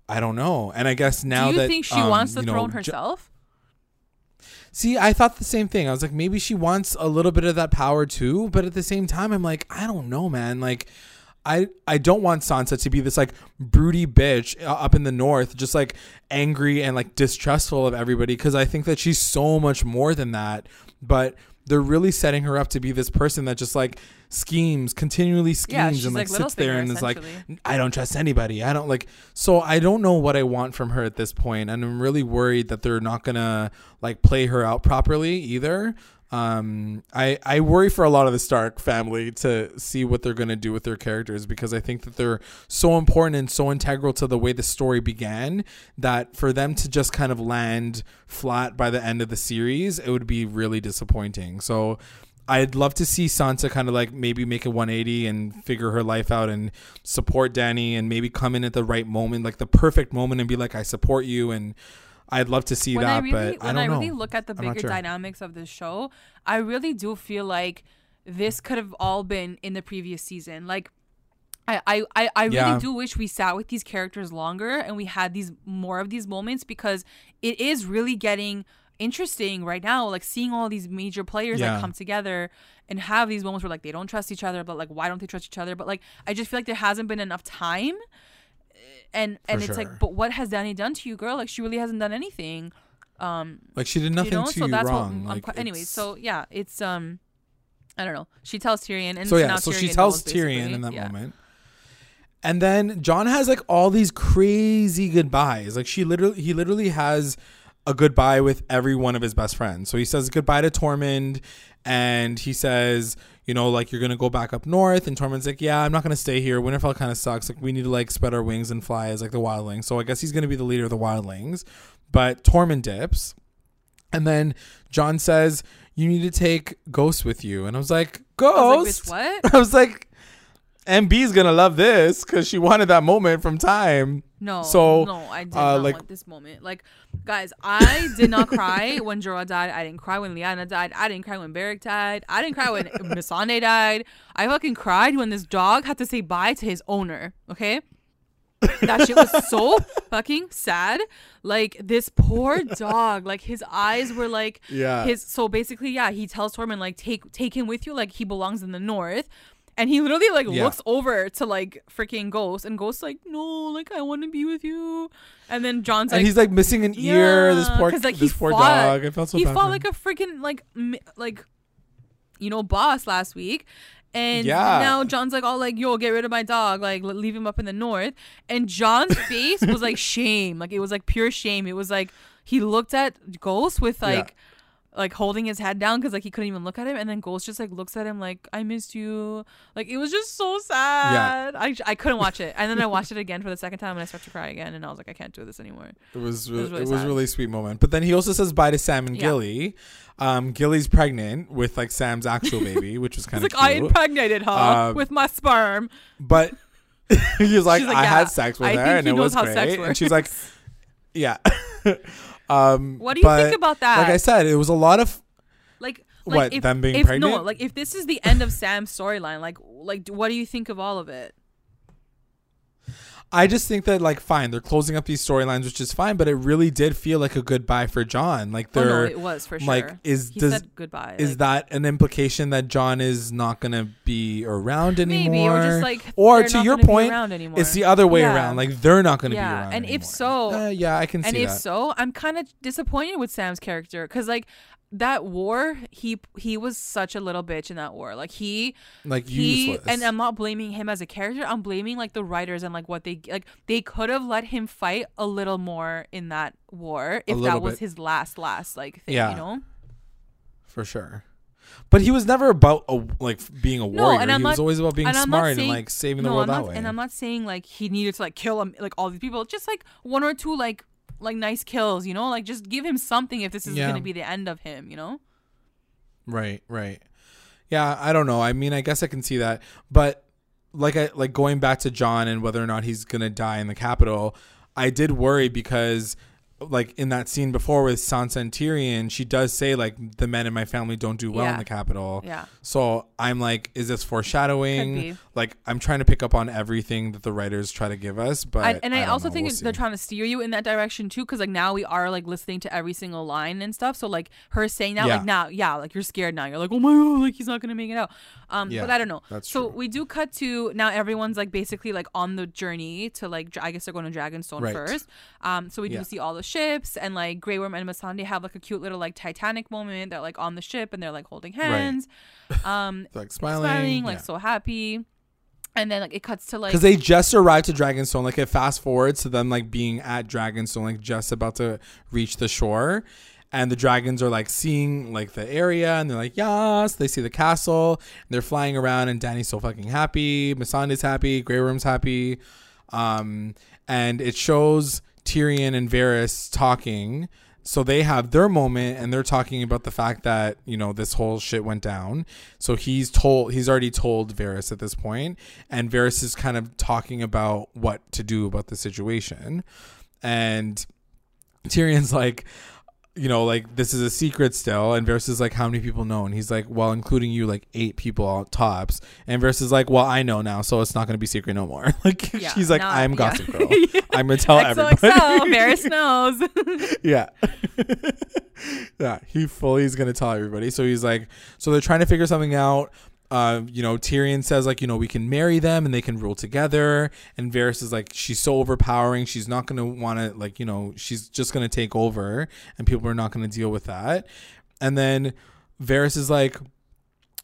I don't know. And I guess now Do you that think she um, wants the you know, throne herself? See, I thought the same thing. I was like, maybe she wants a little bit of that power too, but at the same time, I'm like, I don't know, man. Like, I I don't want Sansa to be this like broody bitch uh, up in the north, just like angry and like distrustful of everybody, because I think that she's so much more than that. But they're really setting her up to be this person that just like schemes, continually schemes, Yeah, and like, like sits there and is like. I don't trust anybody. I don't like. So I don't know what I want from her at this point, and I'm really worried that they're not gonna like play her out properly either. Um, I I worry for a lot of the Stark family to see what they're gonna do with their characters because I think that they're so important and so integral to the way the story began that for them to just kind of land flat by the end of the series, it would be really disappointing. So. I'd love to see Sansa kind of like maybe make a 180 and figure her life out and support Danny and maybe come in at the right moment, like the perfect moment, and be like, "I support you." And I'd love to see when that, I really but I when don't I really know. look at the bigger sure. dynamics of this show, I really do feel like this could have all been in the previous season. Like I, I, I, I really Yeah. do wish we sat with these characters longer and we had these more of these moments because it is really getting interesting right now. Like seeing all these major players Yeah. that come together and have these moments where like they don't trust each other, but like why don't they trust each other? But like I just feel like there hasn't been enough time. And and it's sure. like, but what has Danny done to you, girl? Like she really hasn't done anything. Um, Like she did nothing you know, to so you that's wrong. what. Like, quite, anyways, so yeah, it's um, I don't know. She tells Tyrion, and so yeah, so she tells knows, Tyrion in that Yeah. moment. And then Jon has like all these crazy goodbyes. Like she literally he literally has a goodbye with every one of his best friends. So he says goodbye to Tormund and he says, you know, like you're gonna go back up north and Tormund's like, Yeah, I'm not gonna stay here. Winterfell kinda sucks. Like we need to like spread our wings and fly as like the wildlings. So I guess he's gonna be the leader of the wildlings. But Tormund dips. And then Jon says, You need to take Ghost with you. And I was like, I was Ghost? like, "Bitch, what? I was like, MB's gonna love this because she wanted that moment from time. No, So, no, I did uh, not like- want this moment. Like, guys, I did not cry when Jorah died. I didn't cry when Lyanna died. I didn't cry when Beric died. I didn't cry when Missandei died. I fucking cried when this dog had to say bye to his owner. Okay. that shit was so fucking sad. Like this poor dog, like his eyes were like Yeah. his so basically, yeah, he tells Tormund like take take him with you, like he belongs in the north. And he literally like Yeah. looks over to like freaking Ghost and Ghost's like, No, like I wanna be with you. And then Jon's like, and he's like missing an ear. This yeah, poor, like, this poor fought- dog. I felt so he bad. fought like a freaking like mi- like you know boss last week and Yeah. now jon's like all like yo get rid of my dog like leave him up in the north and jon's face was like shame like it was like pure shame it was like he looked at ghost with Yeah. Like holding his head down because like he couldn't even look at him and then ghost just like looks at him like i missed you like it was just so sad Yeah. I, I couldn't watch it and then i watched it again for the second time and i started to cry again and i was like i can't do this anymore It was, It was it really was, sad. really sweet moment. But then he also says bye to Sam and Yeah. Gilly. Um, Gilly's pregnant with like Sam's actual baby, which was kind of like, I impregnated her Um, with my sperm. but he's like, like, I "Yeah, had sex with I her and he it was great. sex and she's like, yeah. Um, What do you think about that? Like I said, it was a lot of like, What, like if, them being if, No, pregnant? like if this is the end of Sam's storyline, like, like what do you think of all of it? I just think that like fine, they're closing up these storylines, which is fine, but it really did feel like a goodbye for Jon. Like Oh, no, it was for sure. like is he does goodbye. is like, that an implication that Jon is not gonna be around anymore? maybe or just like Or to your point, it's the other way Yeah. around. Like they're not gonna Yeah, be around. and if so- Uh, yeah, I can and if that. so, I'm kind of disappointed with Sam's character because like that war, he he was such a little bitch in that war. Like he like he useless. and I'm not blaming him as a character. I'm blaming like the writers and like what they like. They could have let him fight a little more in that war if that was bit. his last last like thing. Yeah. You know. for sure. But he was never about a, like being a No, warrior. and I'm he was not- always about being and not smart and saying- like saving the no, world I'm that not, way. and I'm not saying like he needed to like kill um, like all these people. Just like one or two like like nice kills. You know, like just give him something if this is Yeah. gonna be the end of him. You know. Right, right. Yeah, I don't know. I mean, I guess I can see that, but like I like going back to Jon and whether or not he's gonna die in the Capitol, I did worry because like in that scene before with Sansa and Tyrion, she does say like the men in my family don't do well in the capital. Yeah. So I'm like, is this foreshadowing? Like I'm trying to pick up on everything that the writers try to give us, but I, and I, don't also know. think We'll they're see. trying to steer you in that direction too, because like now we are like listening to every single line and stuff. So like her saying that, Yeah. like now, yeah, like you're scared now. You're like, oh my god, like he's not gonna make it out. Um, Yeah, but I don't know. that's so true. we do cut to now. Everyone's like basically like on the journey to like I guess they're going to Dragonstone Right. first. Um, so we do Yeah. see all the ships and like Grey Worm and Missandei have like a cute little like Titanic moment. They're like on the ship and they're like holding hands, um, like smiling, smiling, like yeah. so happy. And then like it cuts to like because they just arrived to Dragonstone. Like it fast forwards to them like being at Dragonstone, like just about to reach the shore, and the dragons are like seeing like the area, and they're like yes. They see the castle, they're flying around, and Danny's so fucking happy. Missandei's happy. Grey Worm's happy, um, and it shows Tyrion and Varys talking. So they have their moment and they're talking about the fact that, you know, this whole shit went down. So he's told he's already told Varys at this point, and Varys is kind of talking about what to do about the situation. And Tyrion's like, you know, like this is a secret still, and Varys like, how many people know? And he's like, well, including you, like eight people all tops. And Varys like, well, I know now, so it's not going to be secret no more. like Yeah, she's like, now- I'm yeah. Gossip Girl. I'm gonna tell everybody. XOXO, Varys knows. yeah. yeah, he fully is gonna tell everybody. So he's like, so they're trying to figure something out. Uh, you know, Tyrion says like, you know, we can marry them and they can rule together. And Varys is like, she's so overpowering. She's not gonna want to like, you know, she's just gonna take over, and people are not gonna deal with that. And then Varys is like,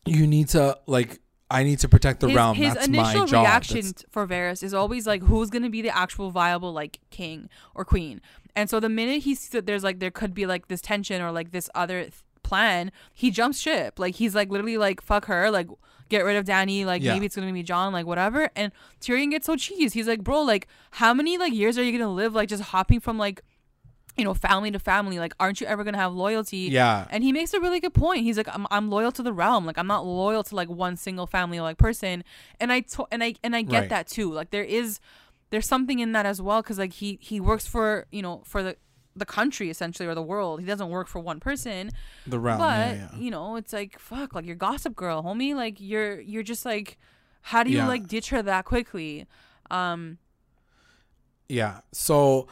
you need to like, I need to protect the his, realm. his That's initial my job. reaction That's- for Varys is always like, who's gonna be the actual viable like king or queen? And so the minute he sees that there's like there could be like this tension or like this other th- plan, he jumps ship. Like he's like literally like fuck her, like get rid of Danny. Like Yeah. maybe it's gonna be Jon, like whatever. And Tyrion gets so cheese. He's like, bro, like how many like years are you gonna live like just hopping from like you know family to family? Like aren't you ever gonna have loyalty? yeah. And he makes a really good point. He's like, I'm, I'm loyal to the realm. Like I'm not loyal to like one single family like person. And I to- and I and I get Right. that too. Like there is there's something in that as well because like he he works for you know for the the country essentially or the world. He doesn't work for one person. The realm. but yeah, yeah. you know it's like fuck like you're gossip girl, homie. Like you're you're just like how do you Yeah. like ditch her that quickly? Um Yeah. So,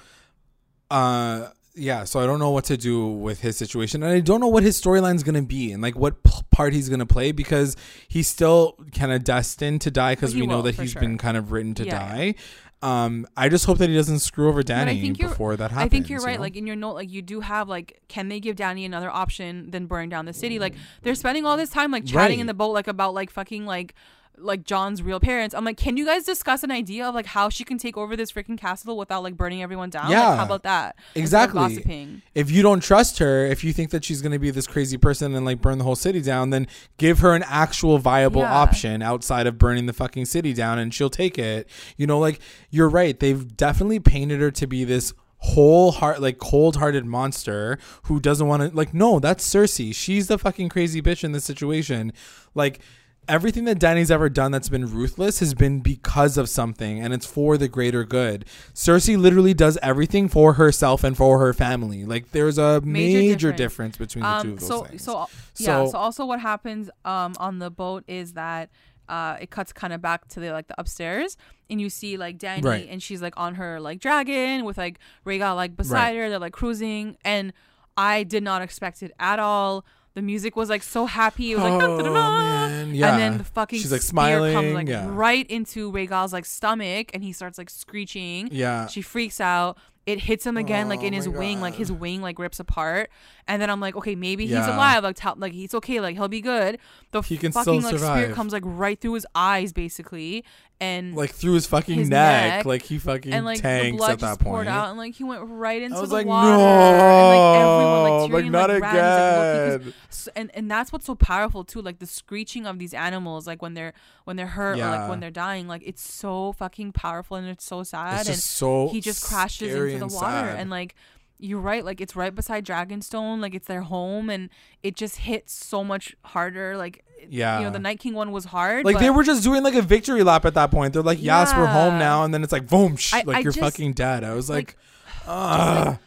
uh, yeah. So I don't know what to do with his situation, and I don't know what his storyline's gonna be, and like what p- part he's gonna play because he's still kind of destined to die because we know will, that for he's sure. been kind of written to die. Um, I just hope that he doesn't screw over Danny think you're- before that happens. I think you're you right. know? Like in your note, like you do have like, can they give Danny another option than burning down the city? Like they're spending all this time like chatting in the boat, like about like fucking like like Jon's real parents. I'm like, can you guys discuss an idea of like how she can take over this freaking castle without like burning everyone down? Like, Yeah. how about that? Exactly. Gossiping. if you don't trust her, if you think that she's going to be this crazy person and like burn the whole city down, then give her an actual viable Yeah. option outside of burning the fucking city down and she'll take it. You know, like you're right. They've definitely painted her to be this whole heart like cold-hearted monster who doesn't want to like no that's cersei she's the fucking crazy bitch in this situation like everything that Danny's ever done that's been ruthless has been because of something and it's for the greater good. Cersei literally does everything for herself and for her family. Like there's a Major major, difference. difference. between the two Um. of those So things. so yeah. So- So also what happens um on the boat is that uh, it cuts kind of back to the like the upstairs, and you see like Danny, Right. and she's like on her like dragon with like Rhaegal like beside her. They're like cruising, and I did not expect it at all. The music was like so happy. It was like, Oh, man. Yeah. and then the fucking She's, like, spear comes like yeah. right into Rhaegal's like stomach, and he starts like screeching. Yeah. She freaks out. It hits him again, like Oh in his wing, like his wing like rips apart. And then I'm like, okay, maybe he's Yeah. alive. Like, tell, like he's okay. Like he'll be good. The He can fucking like spear survive. comes like right through his eyes, basically, and like through his fucking his neck, neck, like he fucking and like tanks blood at that point. out, and like he went right into I was the like, water. no, and like everyone, like, like not like, he's, like, again. And and that's what's so powerful too like the screeching of these animals like when they're when they're hurt or like when they're dying like it's so fucking powerful and it's so sad It's and so he just crashes into the water sad. and like you're right like it's right beside dragonstone like it's their home and it just hits so much harder like Yeah. you know the night king one was hard like they were just doing like a victory lap at that point. They're like, "Yes, we're home now," and then it's like, "Boom!" Sh- I- like I you're just- fucking dead. I was like, like, "Ugh."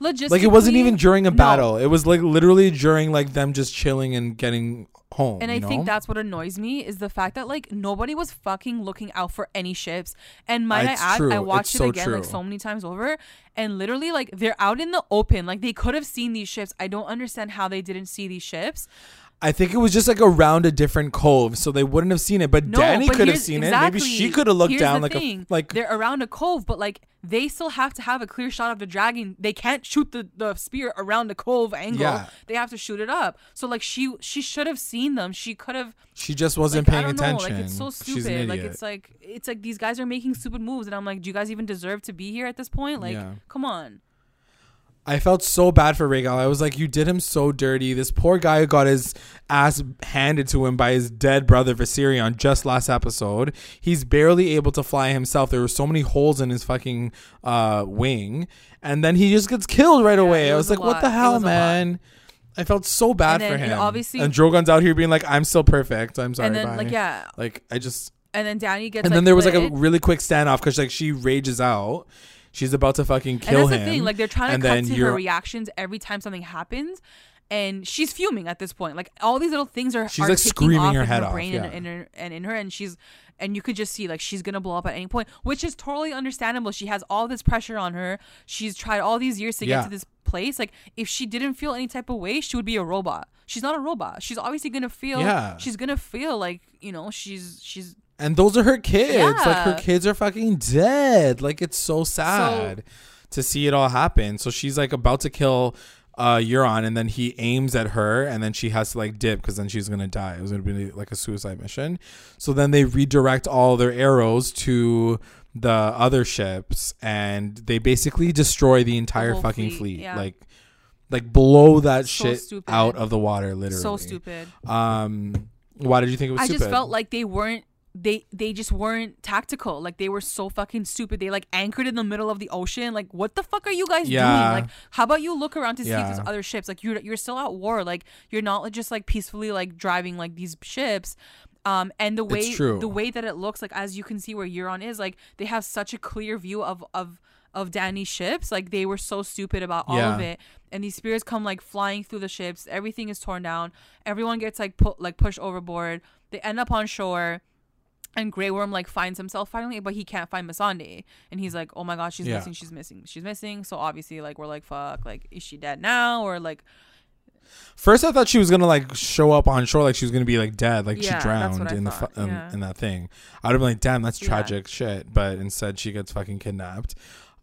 logistically like it wasn't even during a no. battle. It was like literally during like them just chilling and getting home. And I know? think that's what annoys me is the fact that like nobody was fucking looking out for any ships. And might It's I add, true. I watched It's it so again like so many times over, and literally like they're out in the open. Like they could have seen these ships. I don't understand how they didn't see these ships. I think it was just like around a different cove, so they wouldn't have seen it. But No, Danny could have seen it. Maybe she could have looked down like thing. a like. they're around a cove, but like they still have to have a clear shot of the dragon. They can't shoot the, the spear around the cove angle. Yeah. They have to shoot it up. So like she she should have seen them. She could have She just wasn't like, paying don't know, attention. Like it's so stupid. Like it's like it's like these guys are making stupid moves, and I'm like, do you guys even deserve to be here at this point? Like, Yeah. come on. I felt so bad for Rhaegal. I was like, you did him so dirty. This poor guy who got his ass handed to him by his dead brother Viserion just last episode. He's barely able to fly himself. There were so many holes in his fucking uh, wing, and then he just gets killed right away. it I was like, what the hell, was man? I felt so bad for him. obviously- and Drogon's out here being like, I'm still perfect. I'm sorry. and then bye. like yeah, like I just and then Danny gets. and like, then there was like a really quick standoff because like she rages out. She's about to fucking and kill that's him. the thing. Like they're trying and to cut to her reactions every time something happens. And she's fuming at this point. Like all these little things are She's, are like, screaming off her in head her off, brain yeah. and, in her, and in her, and she's and you could just see like she's gonna blow up at any point, which is totally understandable. She has all this pressure on her. She's tried all these years to Yeah. get to this place. Like if she didn't feel any type of way, she would be a robot. She's not a robot. She's obviously gonna feel. Yeah. She's gonna feel like you know she's she's And those are her kids. Like her kids are fucking dead. Like it's so sad to see it all happen. So she's like about to kill uh Euron and then he aims at her and then she has to like dip because then she's gonna die. It was gonna be like a suicide mission. So then they redirect all their arrows to the other ships and they basically destroy the entire whole fucking fleet, fleet. yeah. Like like blow that So shit stupid. out of the water literally. so stupid. Um why did you think it was I stupid? just felt like they weren't they they just weren't tactical. Like they were so fucking stupid. They like anchored in the middle of the ocean. Like what the fuck are you guys Yeah. doing? Like how about you look around to see if there's other ships? Like you're you're still at war. Like you're not just like peacefully like driving like these ships. Um, and the way true. the way that it looks like as you can see where Euron is like they have such a clear view of of of Danny's ships like they were so stupid about all of it and these spears come like flying through the ships everything is torn down everyone gets like put like pushed overboard they end up on shore and Grey Worm like finds himself finally, but he can't find Missandei. And he's like, Oh my god, she's Yeah. missing, she's missing, she's missing. So obviously like we're like, fuck, like, is she dead now? Or like First, I thought she was gonna like show up on shore, like she was gonna be like dead, like Yeah, she drowned in the thought, fu- um, yeah. in that thing. I'd have been like, damn, that's tragic shit. But instead, she gets fucking kidnapped.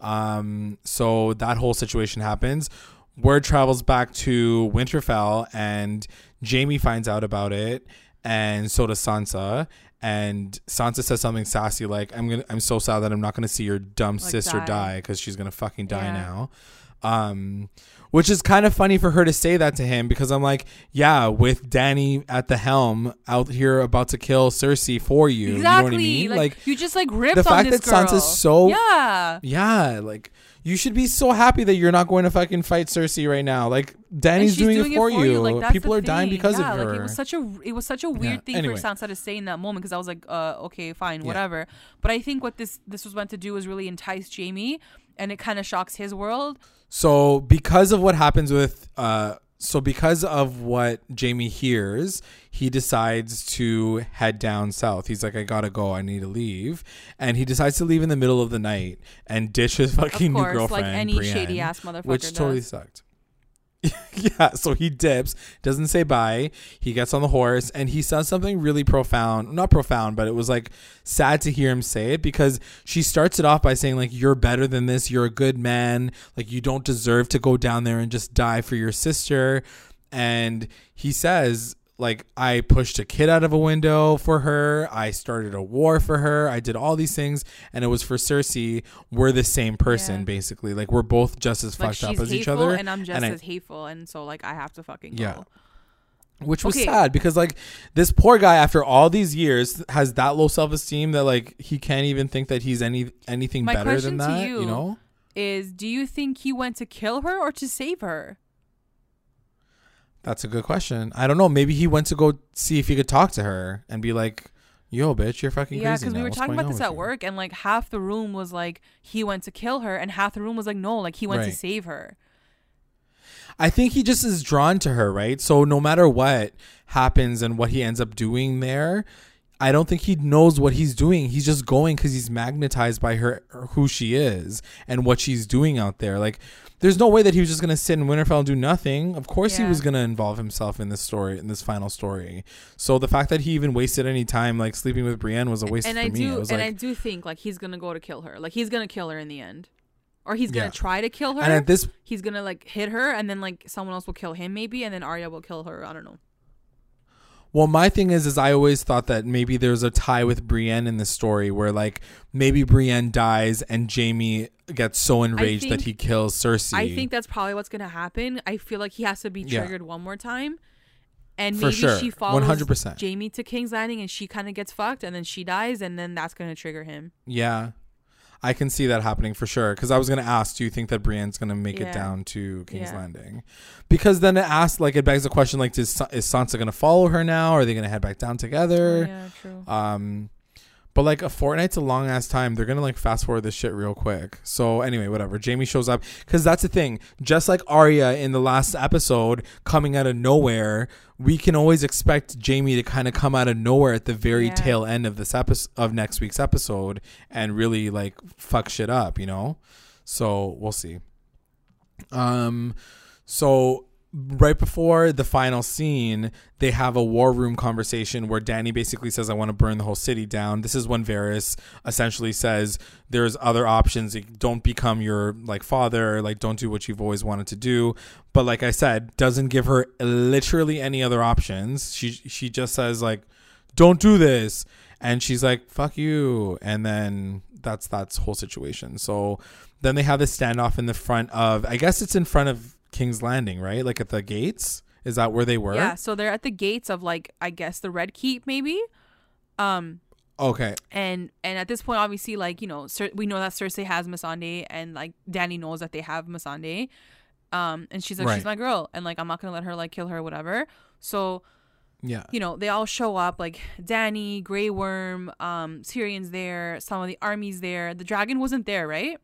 Um, so that whole situation happens. Word travels back to Winterfell, and Jaime finds out about it, and so does Sansa. And Sansa says something sassy like, "I'm gonna, I'm so sad that I'm not gonna see your dumb Like, sister die. because she's gonna fucking die Yeah. now." Um, which is kind of funny for her to say that to him because I'm like, yeah, with Danny at the helm out here about to kill Cersei for you. Exactly. You know what I mean? Like, Like, you just like ripped the fact that girl. Sansa's so- Yeah. yeah, like you should be so happy that you're not going to fucking fight Cersei right now. Like Danny's she's doing, it for you. Like, People are dying because yeah, of her. Like, it was such a it was such a weird Yeah, thing anyway. for Sansa to say in that moment because I was like, uh, okay, fine, Yeah. whatever. But I think what this this was meant to do was really entice Jaime, and it kind of shocks his world. So because of what happens with uh so because of what Jaime hears, he decides to head down south. He's like, I gotta go. I need to leave, and he decides to leave in the middle of the night and ditch his fucking of course, new girlfriend, like any Brienne, shady ass motherfucker which does. totally sucked. yeah, so he dips, doesn't say bye. He gets on the horse and he says something really profound. Not profound, but it was like sad to hear him say it because she starts it off by saying like you're better than this, you're a good man, like you don't deserve to go down there and just die for your sister. And he says like I pushed a kid out of a window for her. I started a war for her. I did all these things, and it was for Cersei. We're the same person, Yeah. basically. Like we're both just as like fucked up as each other. and I'm just and I- as hateful, and so like I have to fucking Yeah. go. which was Okay. sad because like this poor guy after all these years has that low self-esteem that like he can't even think that he's any anything My better than that you, you- know Is do you think he went to kill her or to save her? That's a good question i don't know maybe he went to go see if he could talk to her and be like yo bitch you're fucking Yeah, crazy because we were What's talking about this at you?" work, and like half the room was like he went to kill her, and half the room was like no, like he went to save her. I think he just is drawn to her, right? So no matter what happens and what he ends up doing there, I don't think he knows what he's doing. He's just going because he's magnetized by her, who she is, and what she's doing out there. Like, there's no way that he was just gonna sit in Winterfell and do nothing. Of course, he was gonna involve himself in this story, in this final story. So the fact that he even wasted any time like sleeping with Brienne was a waste and for I me. do, was and like, I do think like he's gonna go to kill her. Like he's gonna kill her in the end, or he's gonna Yeah. try to kill her. and at this he's gonna like hit her, and then like someone else will kill him maybe, and then Arya will kill her. I don't know. Well, my thing is, is I always thought that maybe there's a tie with Brienne in the story where like maybe Brienne dies and Jaime gets so enraged that he kills Cersei. I think that's probably what's gonna happen. I feel like he has to be Yeah. triggered one more time, and maybe sure. she follows 100%. Jaime to King's Landing, and she kind of gets fucked, and then she dies, and then that's gonna trigger him. yeah, I can see that happening for sure. Because I was gonna ask, do you think that Brienne's gonna make Yeah. it down to King's Yeah. Landing? Because then it asks, like, it begs the question, like, does, is Sansa gonna follow her now? Are they gonna head back down together? yeah, true. Um, but like a fortnight's a long ass time. They're gonna like fast forward this shit real quick. So anyway, whatever. Jaime shows up because that's the thing. Just like Arya in the last episode, coming out of nowhere, we can always expect Jaime to kind of come out of nowhere at the very Yeah. tail end of this episode of next week's episode and really like fuck shit up. You know. So we'll see. Um, so right before the final scene, they have a war room conversation where Danny basically says, "I want to burn the whole city down." This is when Varys essentially says, "There's other options. Don't become your like father. Like, don't do what you've always wanted to do." But like I said, doesn't give her literally any other options. She she just says like, "Don't do this," and she's like, "Fuck you," and then that's that's whole situation. So then they have this standoff in the front of I guess it's in front of King's Landing, right? Like at the gates. Is that where they were? Yeah, so they're at the gates of like I guess the Red Keep maybe. Um Okay. and and at this point obviously like, you know, Cer- we know that Cersei has Missandei and like Danny knows that they have Missandei. Um and she's like Right. she's my girl and like I'm not going to let her like kill her or whatever. So, Yeah. you know, they all show up like Danny, Grey Worm, um Tyrion's there, some of the armies there. The dragon wasn't there, right?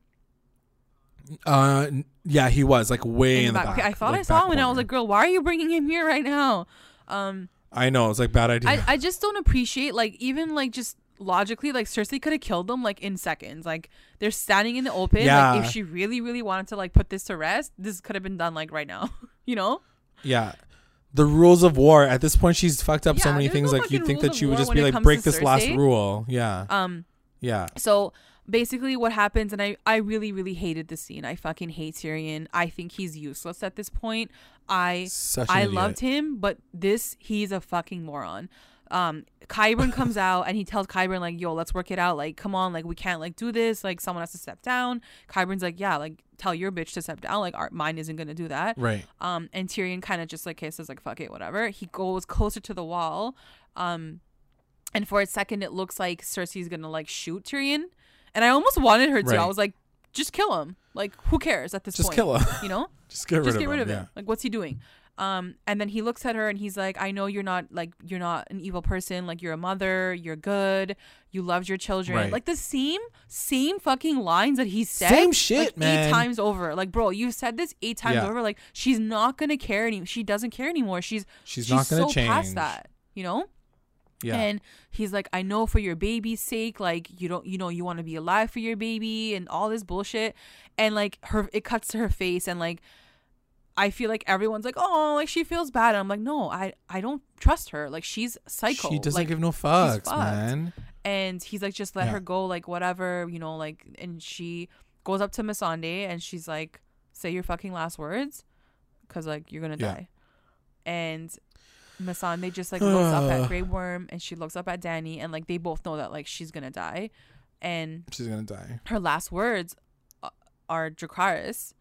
Uh, yeah, he was like way in, the back. Okay, I thought like I saw back him and I was like, "Girl, why are you bringing him here right now?" Um I know it's like bad idea. I, I just don't appreciate like even like just logically like Cersei could have killed them like in seconds. Like they're standing in the open. Yeah. Like if she really really wanted to like put this to rest, this could have been done like right now. you know? yeah. The rules of war at this point, she's fucked up so many things. no like you'd think that she would just be like, break this last rule. Yeah, Um yeah. so basically what happens and I I really really hated the scene. I fucking hate Tyrion. I think he's useless at this point. I Such I loved him, but this he's a fucking moron. Um, Qyburn comes out and he tells Qyburn like, "Yo, let's work it out. Like, come on, like we can't like do this. Like, someone has to step down." Qyburn's like, "Yeah, like tell your bitch to step down. Like, our mine isn't gonna do that." Right. Um, and Tyrion kind of just like kisses like, "Fuck it, whatever." He goes closer to the wall, um, and for a second it looks like Cersei's gonna like shoot Tyrion, and I almost wanted her to. I was like, "Just kill him. Like, who cares at this Just point? kill him. You know." just get rid just of get rid him. of yeah. him. Like, what's he doing? Um, and then he looks at her and he's like, I know you're not like you're not an evil person. Like you're a mother. You're good. You loved your children. Right. Like the same same fucking lines that he said. Same shit, like, man. Eight times over. Like bro, you said this eight times Yeah. over. Like she's not gonna care any. She doesn't care anymore. She's She's not gonna so past change. that. You know. Yeah. And he's like, I know for your baby's sake, like you don't, you know, you want to be alive for your baby and all this bullshit. And like her, it cuts to her face, and like, I feel like everyone's like, oh, like she feels bad. And I'm like, no, I, I don't trust her. Like she's psycho. she doesn't like, give no fucks, man. and he's like, just let Yeah. her go, like whatever, you know, like. And she goes up to Missandei and she's like, say your fucking last words, cause like you're gonna Yeah. die. And Missandei just like looks up at. Grey Worm and she looks up at Danny and like they both know that like she's gonna die, and She's gonna die. her last words uh, are Dracarys.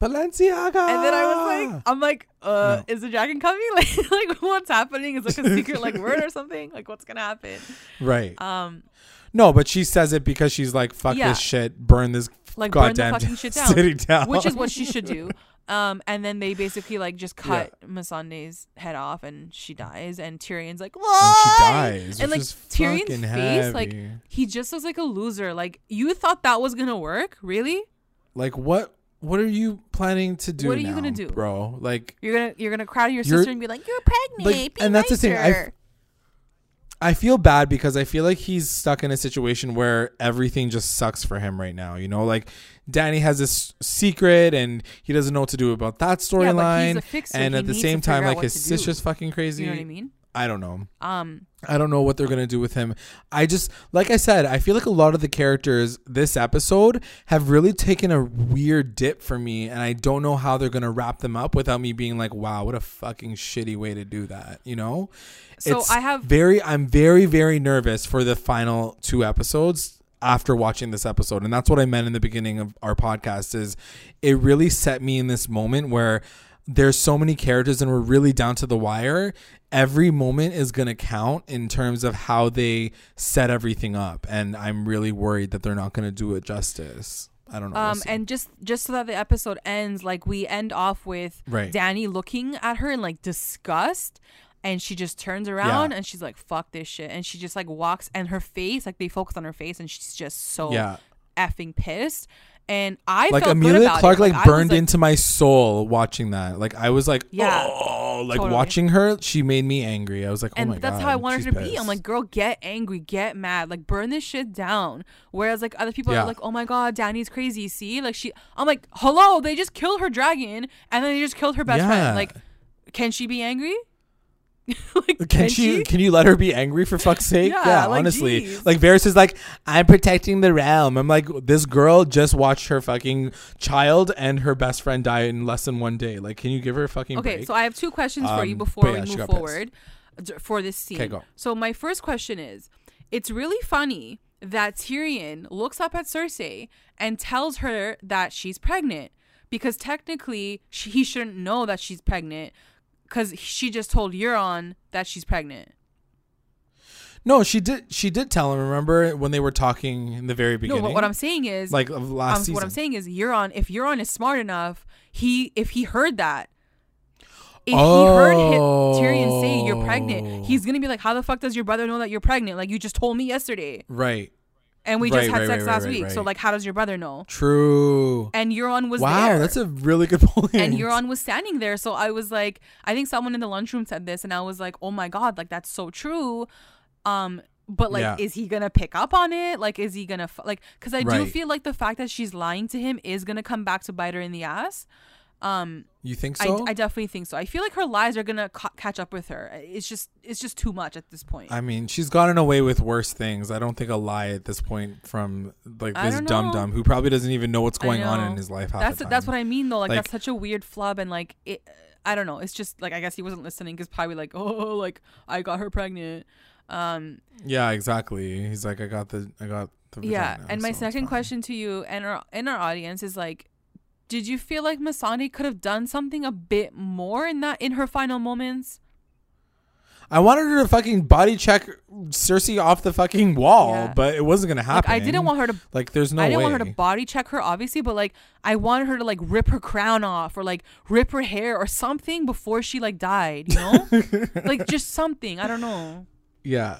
Balenciaga. And then I was like, I'm like, uh, No. is the dragon coming? Like, like what's happening? Is like a secret like word or something? Like what's gonna happen? right. Um, no, but she says it because she's like, fuck Yeah. this shit, burn this like burn the goddamn fucking shit down. city down. which is what she should do. Um, and then they basically like just cut Missandei's head off, and she dies. And Tyrion's like, and "Why?" she dies. And like Tyrion's face, like he just looks like a loser. Like you thought that was gonna work, really? like what? What are you planning to do? What are you gonna do? bro? Like, You're gonna you're gonna cry to your sister and be like, "You're pregnant." Like, and that's the thing, I- I feel bad because I feel like he's stuck in a situation where everything just sucks for him right now. You know, like Danny has this secret and he doesn't know what to do about that yeah, storyline. fixer. and He at the same time, like his do. sister's fucking crazy. You know what I mean? I don't know. Um, I don't know what they're gonna do with him. I just, like I said, I feel like a lot of the characters this episode have really taken a weird dip for me, and I don't know how they're gonna wrap them up without me being like, "Wow, what a fucking shitty way to do that." You know? So I have- very, I'm very, very nervous for the final two episodes after watching this episode, and that's what I meant in the beginning of our podcast. Is it really set me in this moment where there's so many characters and we're really down to the wire every moment is going to count in terms of how they set everything up and i'm really worried that they're not going to do it justice i don't know We'll um, and just just so that the episode ends, like we end off with Right. Danny looking at her in like disgust. And she just turns around and she's like, fuck this shit. And she just like walks and her face, like they focus on her face and she's just so yeah effing pissed. And I like Emilia about Clarke it. like, was, burned into my soul watching that like i was like Yeah, oh like totally. watching her she made me angry i was like oh and my that's god how I wanted her to be. I'm like, girl, get angry, get mad, like burn this shit down. Whereas like other people Yeah. are like, oh my god, Danny's crazy. See, like she, I'm like, hello, they just killed her dragon, and then they just killed her best Yeah. friend. Like, can she be angry? like, can, she, can you let her be angry for fuck's sake? Yeah, Yeah, like, honestly. geez. Like Varys is like, I'm protecting the realm. I'm like, this girl just watched her fucking child and her best friend die in less than one day. Like, can you give her a fucking Okay, break? so I have two questions for you Um, before but we move pissed. forward for this scene. So my first question is, it's really funny that Tyrion looks up at Cersei and tells her that she's pregnant because technically she, he shouldn't know that she's pregnant because she just told Euron that she's pregnant. no, she did. She did tell him. Remember when they were talking in the very beginning? No, but what I'm saying is, like of last um, season. what I'm saying is, Euron, if Euron is smart enough, he if he heard that. If he heard hi- Tyrion say you're pregnant, Oh. he's gonna be like, "How the fuck does your brother know that you're pregnant? Like you just told me yesterday, right. And we Right, just had right, sex right, last right, week. So right. like, how does your brother know?" True. And Euron was wow, there. that's a really good point. and Euron was standing there. So I was like, I think someone in the lunchroom said this, and I was like, oh my god, like that's so true. Um, but like, Yeah. is he gonna pick up on it? Like, is he gonna f- like? Because I do Right. feel like the fact that she's lying to him is gonna come back to bite her in the ass. Um, You think so? I, I definitely think so. I feel like her lies are gonna ca- catch up with her. It's just it's just too much at this point. I mean, she's gotten away with worse things. I don't think a lie at this point from like this don't dum know. dum who probably doesn't even know what's going on in his life. Half that's the time. that's what I mean though. Like, Like- that's such a weird flub, and like it. I don't know. It's just like I guess he wasn't listening because probably like oh like I got her pregnant. Um, Yeah, exactly. He's like, I got the, I got the. yeah vagina, and my so second question to you and our in our audience is like did you feel like Missandei could have done something a bit more in that in her final moments I wanted her to fucking body check Cersei off the fucking wall, Yeah. but it wasn't gonna happen. Like I didn't want her to Like, there's no I didn't way. want her to body check her, obviously, but like I wanted her to like rip her crown off or like rip her hair or something before she like died, you know? like just something. I don't know. Yeah.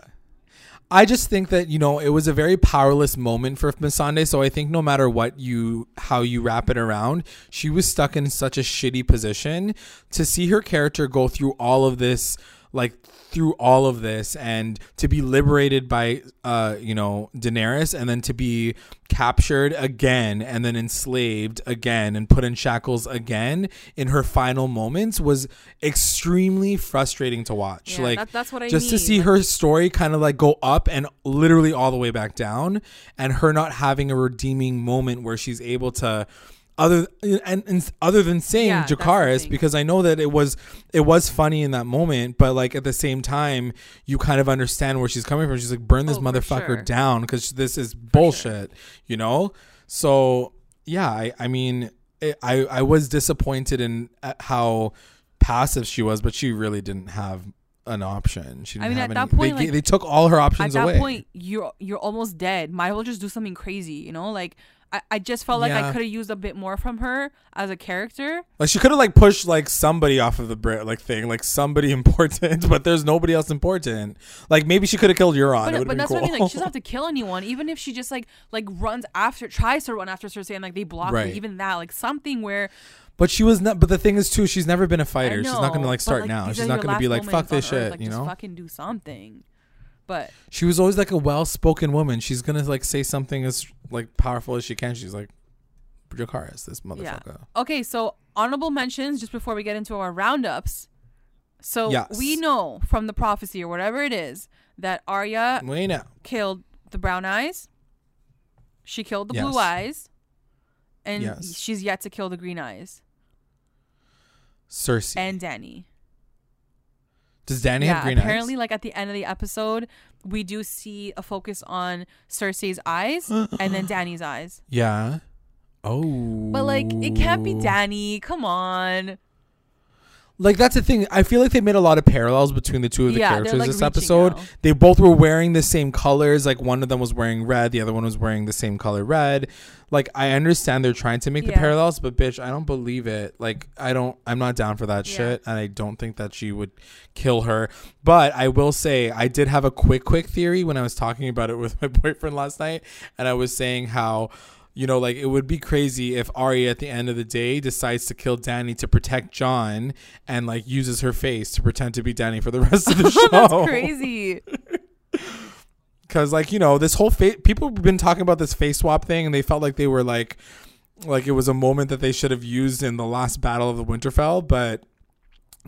I just think that, you know, it was a very powerless moment for Missandei. So I think no matter what you, how you wrap it around, she was stuck in such a shitty position to see her character go through all of this, like through all of this and to be liberated by, uh, you know, Daenerys and then to be captured again and then enslaved again and put in shackles again in her final moments was extremely frustrating to watch. Yeah, like that- that's what I just to see her story kind of like go up and literally all the way back down and her not having a redeeming moment where she's able to other and, and other than saying Yeah, because I know that it was it was funny in that moment but like at the same time you kind of understand where she's coming from she's like burn this Oh, motherfucker sure. down cuz this is bullshit you know so yeah I I mean it, I I was disappointed in uh, how passive she was but she really didn't have an option she didn't I mean, have at any, that point, they, like, they took all her options away. At that away point, you're you're almost dead. Might as well just do something crazy, you know? Like I, I just felt like I could have used a bit more from her as a character. Like she could have like pushed like somebody off of the bri- like thing, like somebody important, but there's nobody else important. Like maybe she could have killed Euron. it But, would but have that's been what I cool. mean. Like, she doesn't have to kill anyone. Even if she just like like runs after, tries to run after Cersei, and like they block her. Right. Even that, like something where but she was not. But the thing is too, she's never been a I fighter. She's not gonna like but, start now. these She's are not your gonna be last like fuck this on Earth, shit. Like, you just know. fucking do something. But She was always like a well-spoken woman. She's gonna like say something as like powerful as she can. She's like, Dracarys, this motherfucker. okay, so honorable mentions just before we get into our roundups. So Yes. we know from the prophecy or whatever it is that Arya Wait now. killed the brown eyes. She killed the Yes. blue eyes. And Yes. she's yet to kill the green eyes. Cersei. And Danny. Does Danny yeah, have green apparently, eyes? like at the end of the episode, we do see a focus on Cersei's eyes and then Danny's eyes. Yeah. Oh. But like, it can't be oh. Danny. Come on. Like that's the thing. I feel like they made a lot of parallels between the two of the Yeah, characters like, this episode. now. They both were wearing the same colors. Like one of them was wearing red, the other one was wearing the same color red. Like I understand they're trying to make the parallels, but bitch, I don't believe it. Like I don't I'm not down for that Yeah. shit and I don't think that she would kill her. But I will say I did have a quick quick theory when I was talking about it with my boyfriend last night and I was saying how you know, like it would be crazy if Arya at the end of the day decides to kill Danny to protect Jon and like uses her face to pretend to be Danny for the rest of the show. That's crazy. Because like you know, this whole face people have been talking about this face swap thing, and they felt like they were like, like it was a moment that they should have used in the last battle of the Winterfell, but.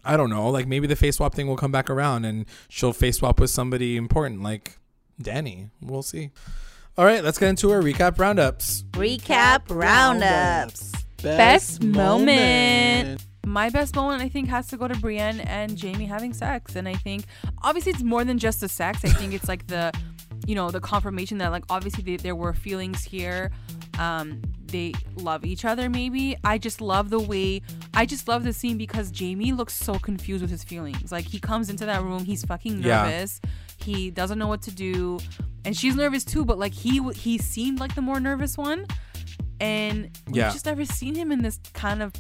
I don't know. Like maybe the face swap thing will come back around and she'll face swap with somebody important like Danny. We'll see. All right, let's get into our recap roundups. Recap roundups. Best moment. My best moment, I think, has to go to Brienne and Jaime having sex. And I think, obviously, it's more than just the sex. I think it's like the, you know, the confirmation that, like, obviously, they, there were feelings here. Um, they love each other, maybe. I just love the way, I just love the scene because Jaime looks so confused with his feelings. Like, he comes into that room, he's fucking Yeah. He doesn't know what to do. And she's nervous too, but like he he seemed like the more nervous one, and we've Yeah. just never seen him in this kind of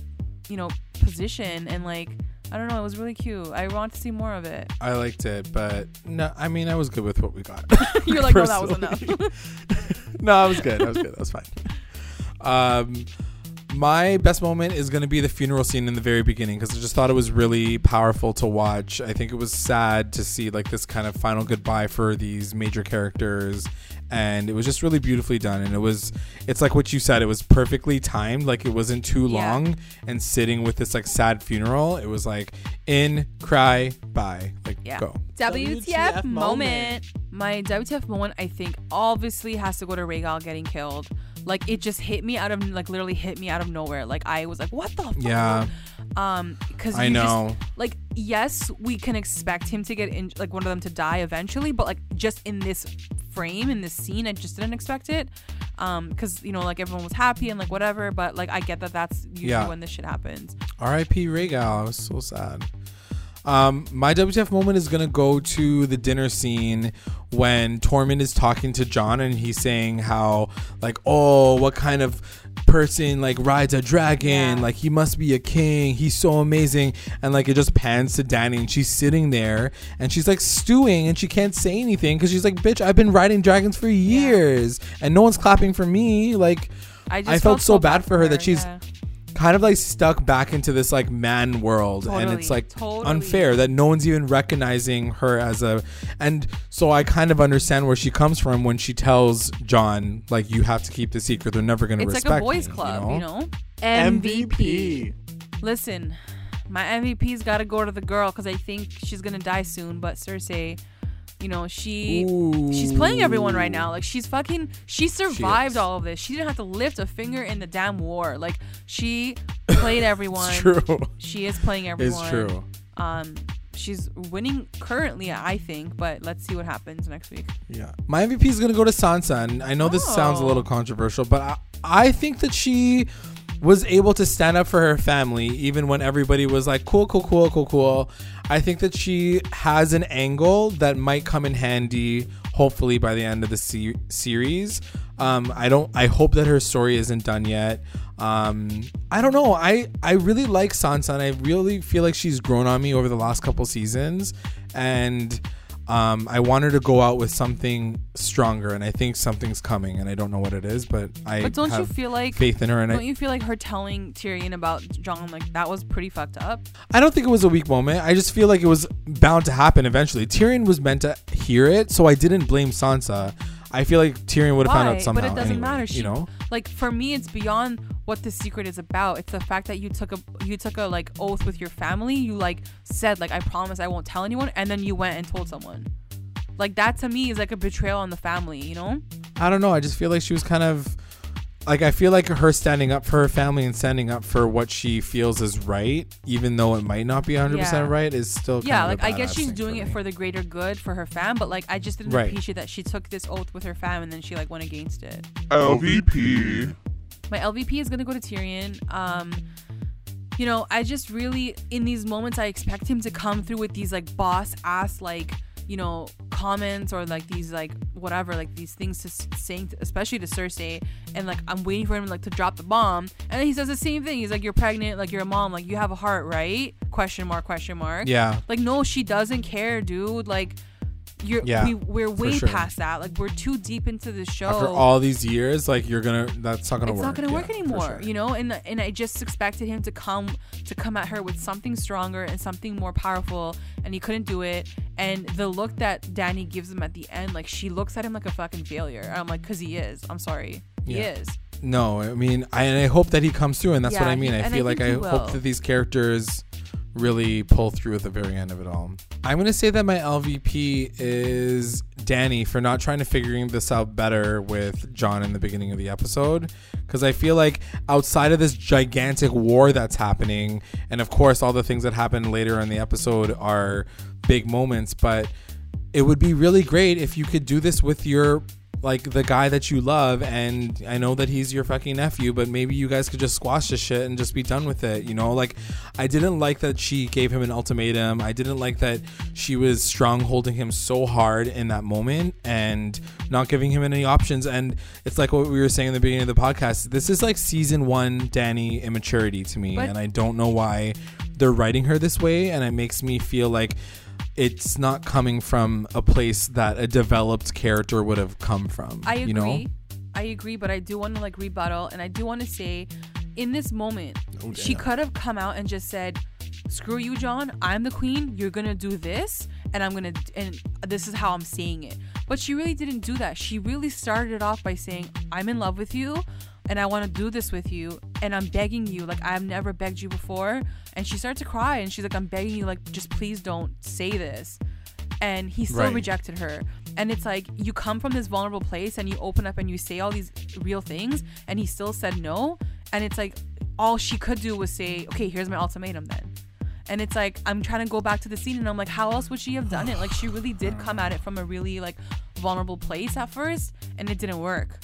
you know position. And like I don't know, it was really cute. I want to see more of it. I liked it, but no, I mean, I was good with what we got. You're like, no, that was enough. no, I was good. I was good. That was fine. Um, my best moment is going to be the funeral scene in the very beginning because I just thought it was really powerful to watch. I think it was sad to see like this kind of final goodbye for these major characters, and it was just really beautifully done. And it was, it's like what you said, it was perfectly timed. Like it wasn't too Yeah. long, and sitting with this like sad funeral, it was like in, cry, bye, like Yeah. go. WTF, WTF moment. moment. My WTF moment, I think, obviously has to go to Rhaegal getting killed. Like it just hit me out of like literally hit me out of nowhere. Like I was like, what the fuck? Yeah. Um, because I know. like yes, we can expect him to get in, like one of them to die eventually, but like just in this frame in this scene, I just didn't expect it. Um, because you know, like everyone was happy and like whatever, but like I get that that's usually Yeah. when this shit happens. R.I.P. Rhaegal. I was so sad. Um, my WTF moment is gonna go to the dinner scene when Tormund is talking to Jon and he's saying how like, oh, what kind of person like rides a dragon? Yeah. Like he must be a king. He's so amazing. And like it just pans to Danny and she's sitting there and she's like stewing and she can't say anything because she's like, bitch, I've been riding dragons for years and no one's clapping for me. Like I just I felt so bad for her that she's yeah. Kind of like stuck back into this like man world and it's like totally. unfair that no one's even recognizing her as a and so I kind of understand where she comes from when she tells Jon like you have to keep the secret they're never going to respect It's like a boys me," club, you know? MVP. Listen, my MVP's got to go to the girl because I think she's gonna die soon. But Cersei, you know, she she's playing everyone right now. Like she's fucking she survived all of this. She didn't have to lift a finger in the damn war. Like she played everyone. It's true. She is playing everyone. It's true. Um, she's winning currently, I think. But let's see what happens next week. Yeah. My MVP is going to go to Sansa. And I know this sounds a Oh. little controversial, but I, I think that she was able to stand up for her family even when everybody was like, cool, cool, cool, cool, cool. I think that she has an angle that might come in handy, hopefully, by the end of the se- series. Um, I don't. I hope that her story isn't done yet. Um, I don't know. I I really like Sansa, and I really feel like she's grown on me over the last couple seasons, and um, I want her to go out with something stronger, and I think something's coming, and I don't know what it is, but I But don't you feel like faith in her, and don't I, you feel like her telling Tyrion about Jon like that was pretty fucked up? I don't think it was a weak moment. I just feel like it was bound to happen eventually. Tyrion was meant to hear it, so I didn't blame Sansa. I feel like Tyrion would have found out somehow. But it doesn't anyway, matter. She, you know. like for me, it's beyond what the secret is about. It's the fact that you took a you took a like oath with your family. You like said like I promise I won't tell anyone, and then you went and told someone. Like that to me is like a betrayal on the family. You know? I don't know. I just feel like she was kind of like I feel like her standing up for her family and standing up for what she feels is right, even though it might not be 100% right, is still yeah. kind of Like a I guess she's doing for it for the greater good for her fam. But like I just didn't Right. appreciate that she took this oath with her fam and then she like went against it. LVP. My LVP is gonna go to Tyrion. Um, you know, I just really in these moments I expect him to come through with these like boss ass like you know comments or like these like whatever like these things to saying to, especially to Cersei. And like I'm waiting for him like to drop the bomb. And then he says the same thing. He's like you're pregnant like you're a mom like you have a heart right? Question mark question mark. Yeah. like no she doesn't care dude. Like you're Yeah, we, we're way sure. past that like we're too deep into the show After all these years, like you're gonna, that's not gonna it's work. not gonna work Yeah, for anymore sure. you know and and i just expected him to come to come at her with something stronger and something more powerful and he couldn't do it and the look that danny gives him at the end like she looks at him like a fucking failure and i'm like because he is i'm sorry he Yeah. is No, I mean, I, and I hope that he comes through, and that's what I mean. he- I and I feel like I will. hope that these characters really pull through at the very end of it all. I'm gonna say that my LVP is Danny for not trying to figuring this out better with Jon in the beginning of the episode, because I feel like outside of this gigantic war that's happening, and of course all the things that happen later in the episode are big moments, but it would be really great if you could do this with your like the guy that you love and I know that he's your fucking nephew but maybe you guys could just squash this shit and just be done with it you know? Like I didn't like that she gave him an ultimatum. I didn't like that she was strong holding him so hard in that moment and not giving him any options. And it's like what we were saying in the beginning of the podcast this is like season 1 Danny immaturity to me and I don't know why they're writing her this way and it makes me feel like it's not coming from a place that a developed character would have come from. i agree You know? i agree but i do want to like rebuttal and i do want to say in this moment Oh, she could have come out and just said screw you jon. I'm the queen. You're gonna do this and i'm gonna and this is how i'm saying it. But she really didn't do that. She really started it off by saying i'm in love with you and i want to do this with you and i'm begging you like i've never begged you before. And she started to cry and she's like i'm begging you like just please don't say this. And he still Right. rejected her. And it's like you come from this vulnerable place and you open up and you say all these real things and he still said no. And it's like all she could do was say okay here's my ultimatum then. And it's like i'm trying to go back to the scene and i'm like how else would she have done it? Like she really did come at it from a really like vulnerable place at first and it didn't work.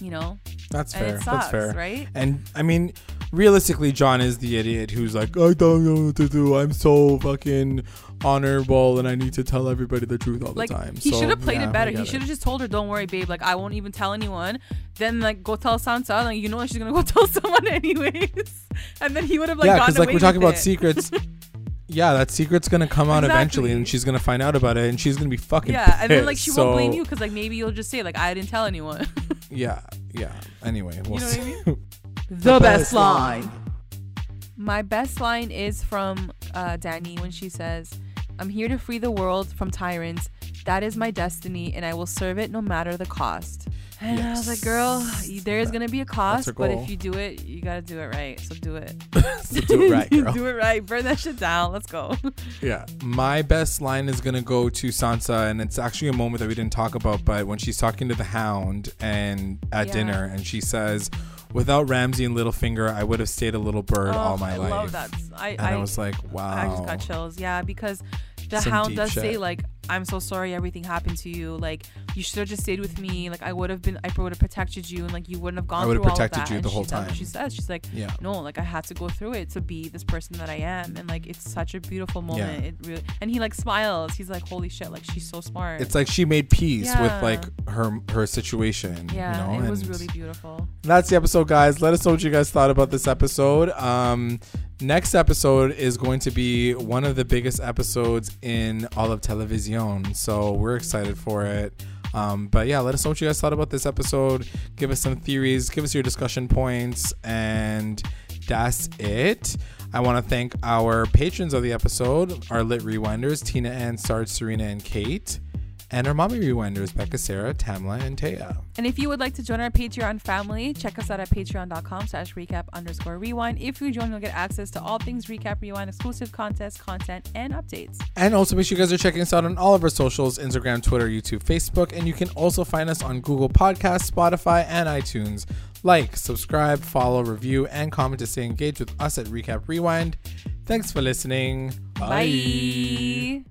You know That's fair. sucks That's fair. right And I mean, realistically, Jon is the idiot who's like, I don't know what to do. I'm so fucking honorable, and I need to tell everybody the truth all Like the time. he So, should have played yeah, it better. He should have just told her, "Don't worry, babe. Like I won't even tell anyone." Then like go tell Sansa. Like you know she's gonna go tell someone anyways. And then he would have like yeah, gotten because like away we're talking about it. secrets. yeah, that secret's gonna come out eventually, and she's gonna find out about it, and she's gonna be fucking. Yeah, and then like she pissed. won't blame you because like maybe you'll just say like I didn't tell anyone. Yeah, yeah. Anyway, we'll know what I mean? The best line. My best line is from uh, Danny when she says, "I'm here to free the world from tyrants. That is my destiny, and I will serve it no matter the cost." And I was like, "Girl, there is gonna be a cost, but if you do it, you gotta do it right. So do it. So do it right, girl. do it right. Burn that shit down. Let's go." Yeah. My best line is going to go to Sansa, and it's actually a moment that we didn't talk about, but when she's talking to the hound and at Yeah. dinner, and she says, Without Ramsay and Littlefinger, I would have stayed a little bird all oh, my Oh, I life. love that. I And I, I, was like, wow. I just got chills. Yeah, because the Some hound does say like, "I'm so sorry everything happened to you. Like you should have just stayed with me. Like I would have been, I would have protected you, and like you wouldn't have gone through. I would have protected that." you And the whole time. she says, she's like, Yeah. "No, like I had to go through it to be this person that I am, and like it's such a beautiful moment. It really." And he like smiles. He's like, "Holy shit! Like she's so smart." It's like she made peace with like her her situation. yeah, you know? it was really beautiful. That's the episode, guys. Let us know what you guys thought about this episode. Um, next episode is going to be one of the biggest episodes in all of television, so we're excited for it. Um, but yeah, let us know what you guys thought about this episode. Give us some theories, give us your discussion points, and that's it. I want to thank our patrons of the episode, our lit rewinders, Tina Ann, Sarge, Serena, and Kate, and our mommy rewinders, Becca, Sarah, Tamla, and Taya. And if you would like to join our Patreon family, check us out at patreon.com slash recap underscore rewind. If you join, you'll get access to all things recap rewind, exclusive contests, content, and updates. And also make sure you guys are checking us out on all of our socials Instagram, Twitter, YouTube, Facebook. And you can also find us on Google Podcasts, Spotify, and iTunes. Like, subscribe, follow, review, and comment to stay engaged with us at Recap Rewind. Thanks for listening. Bye.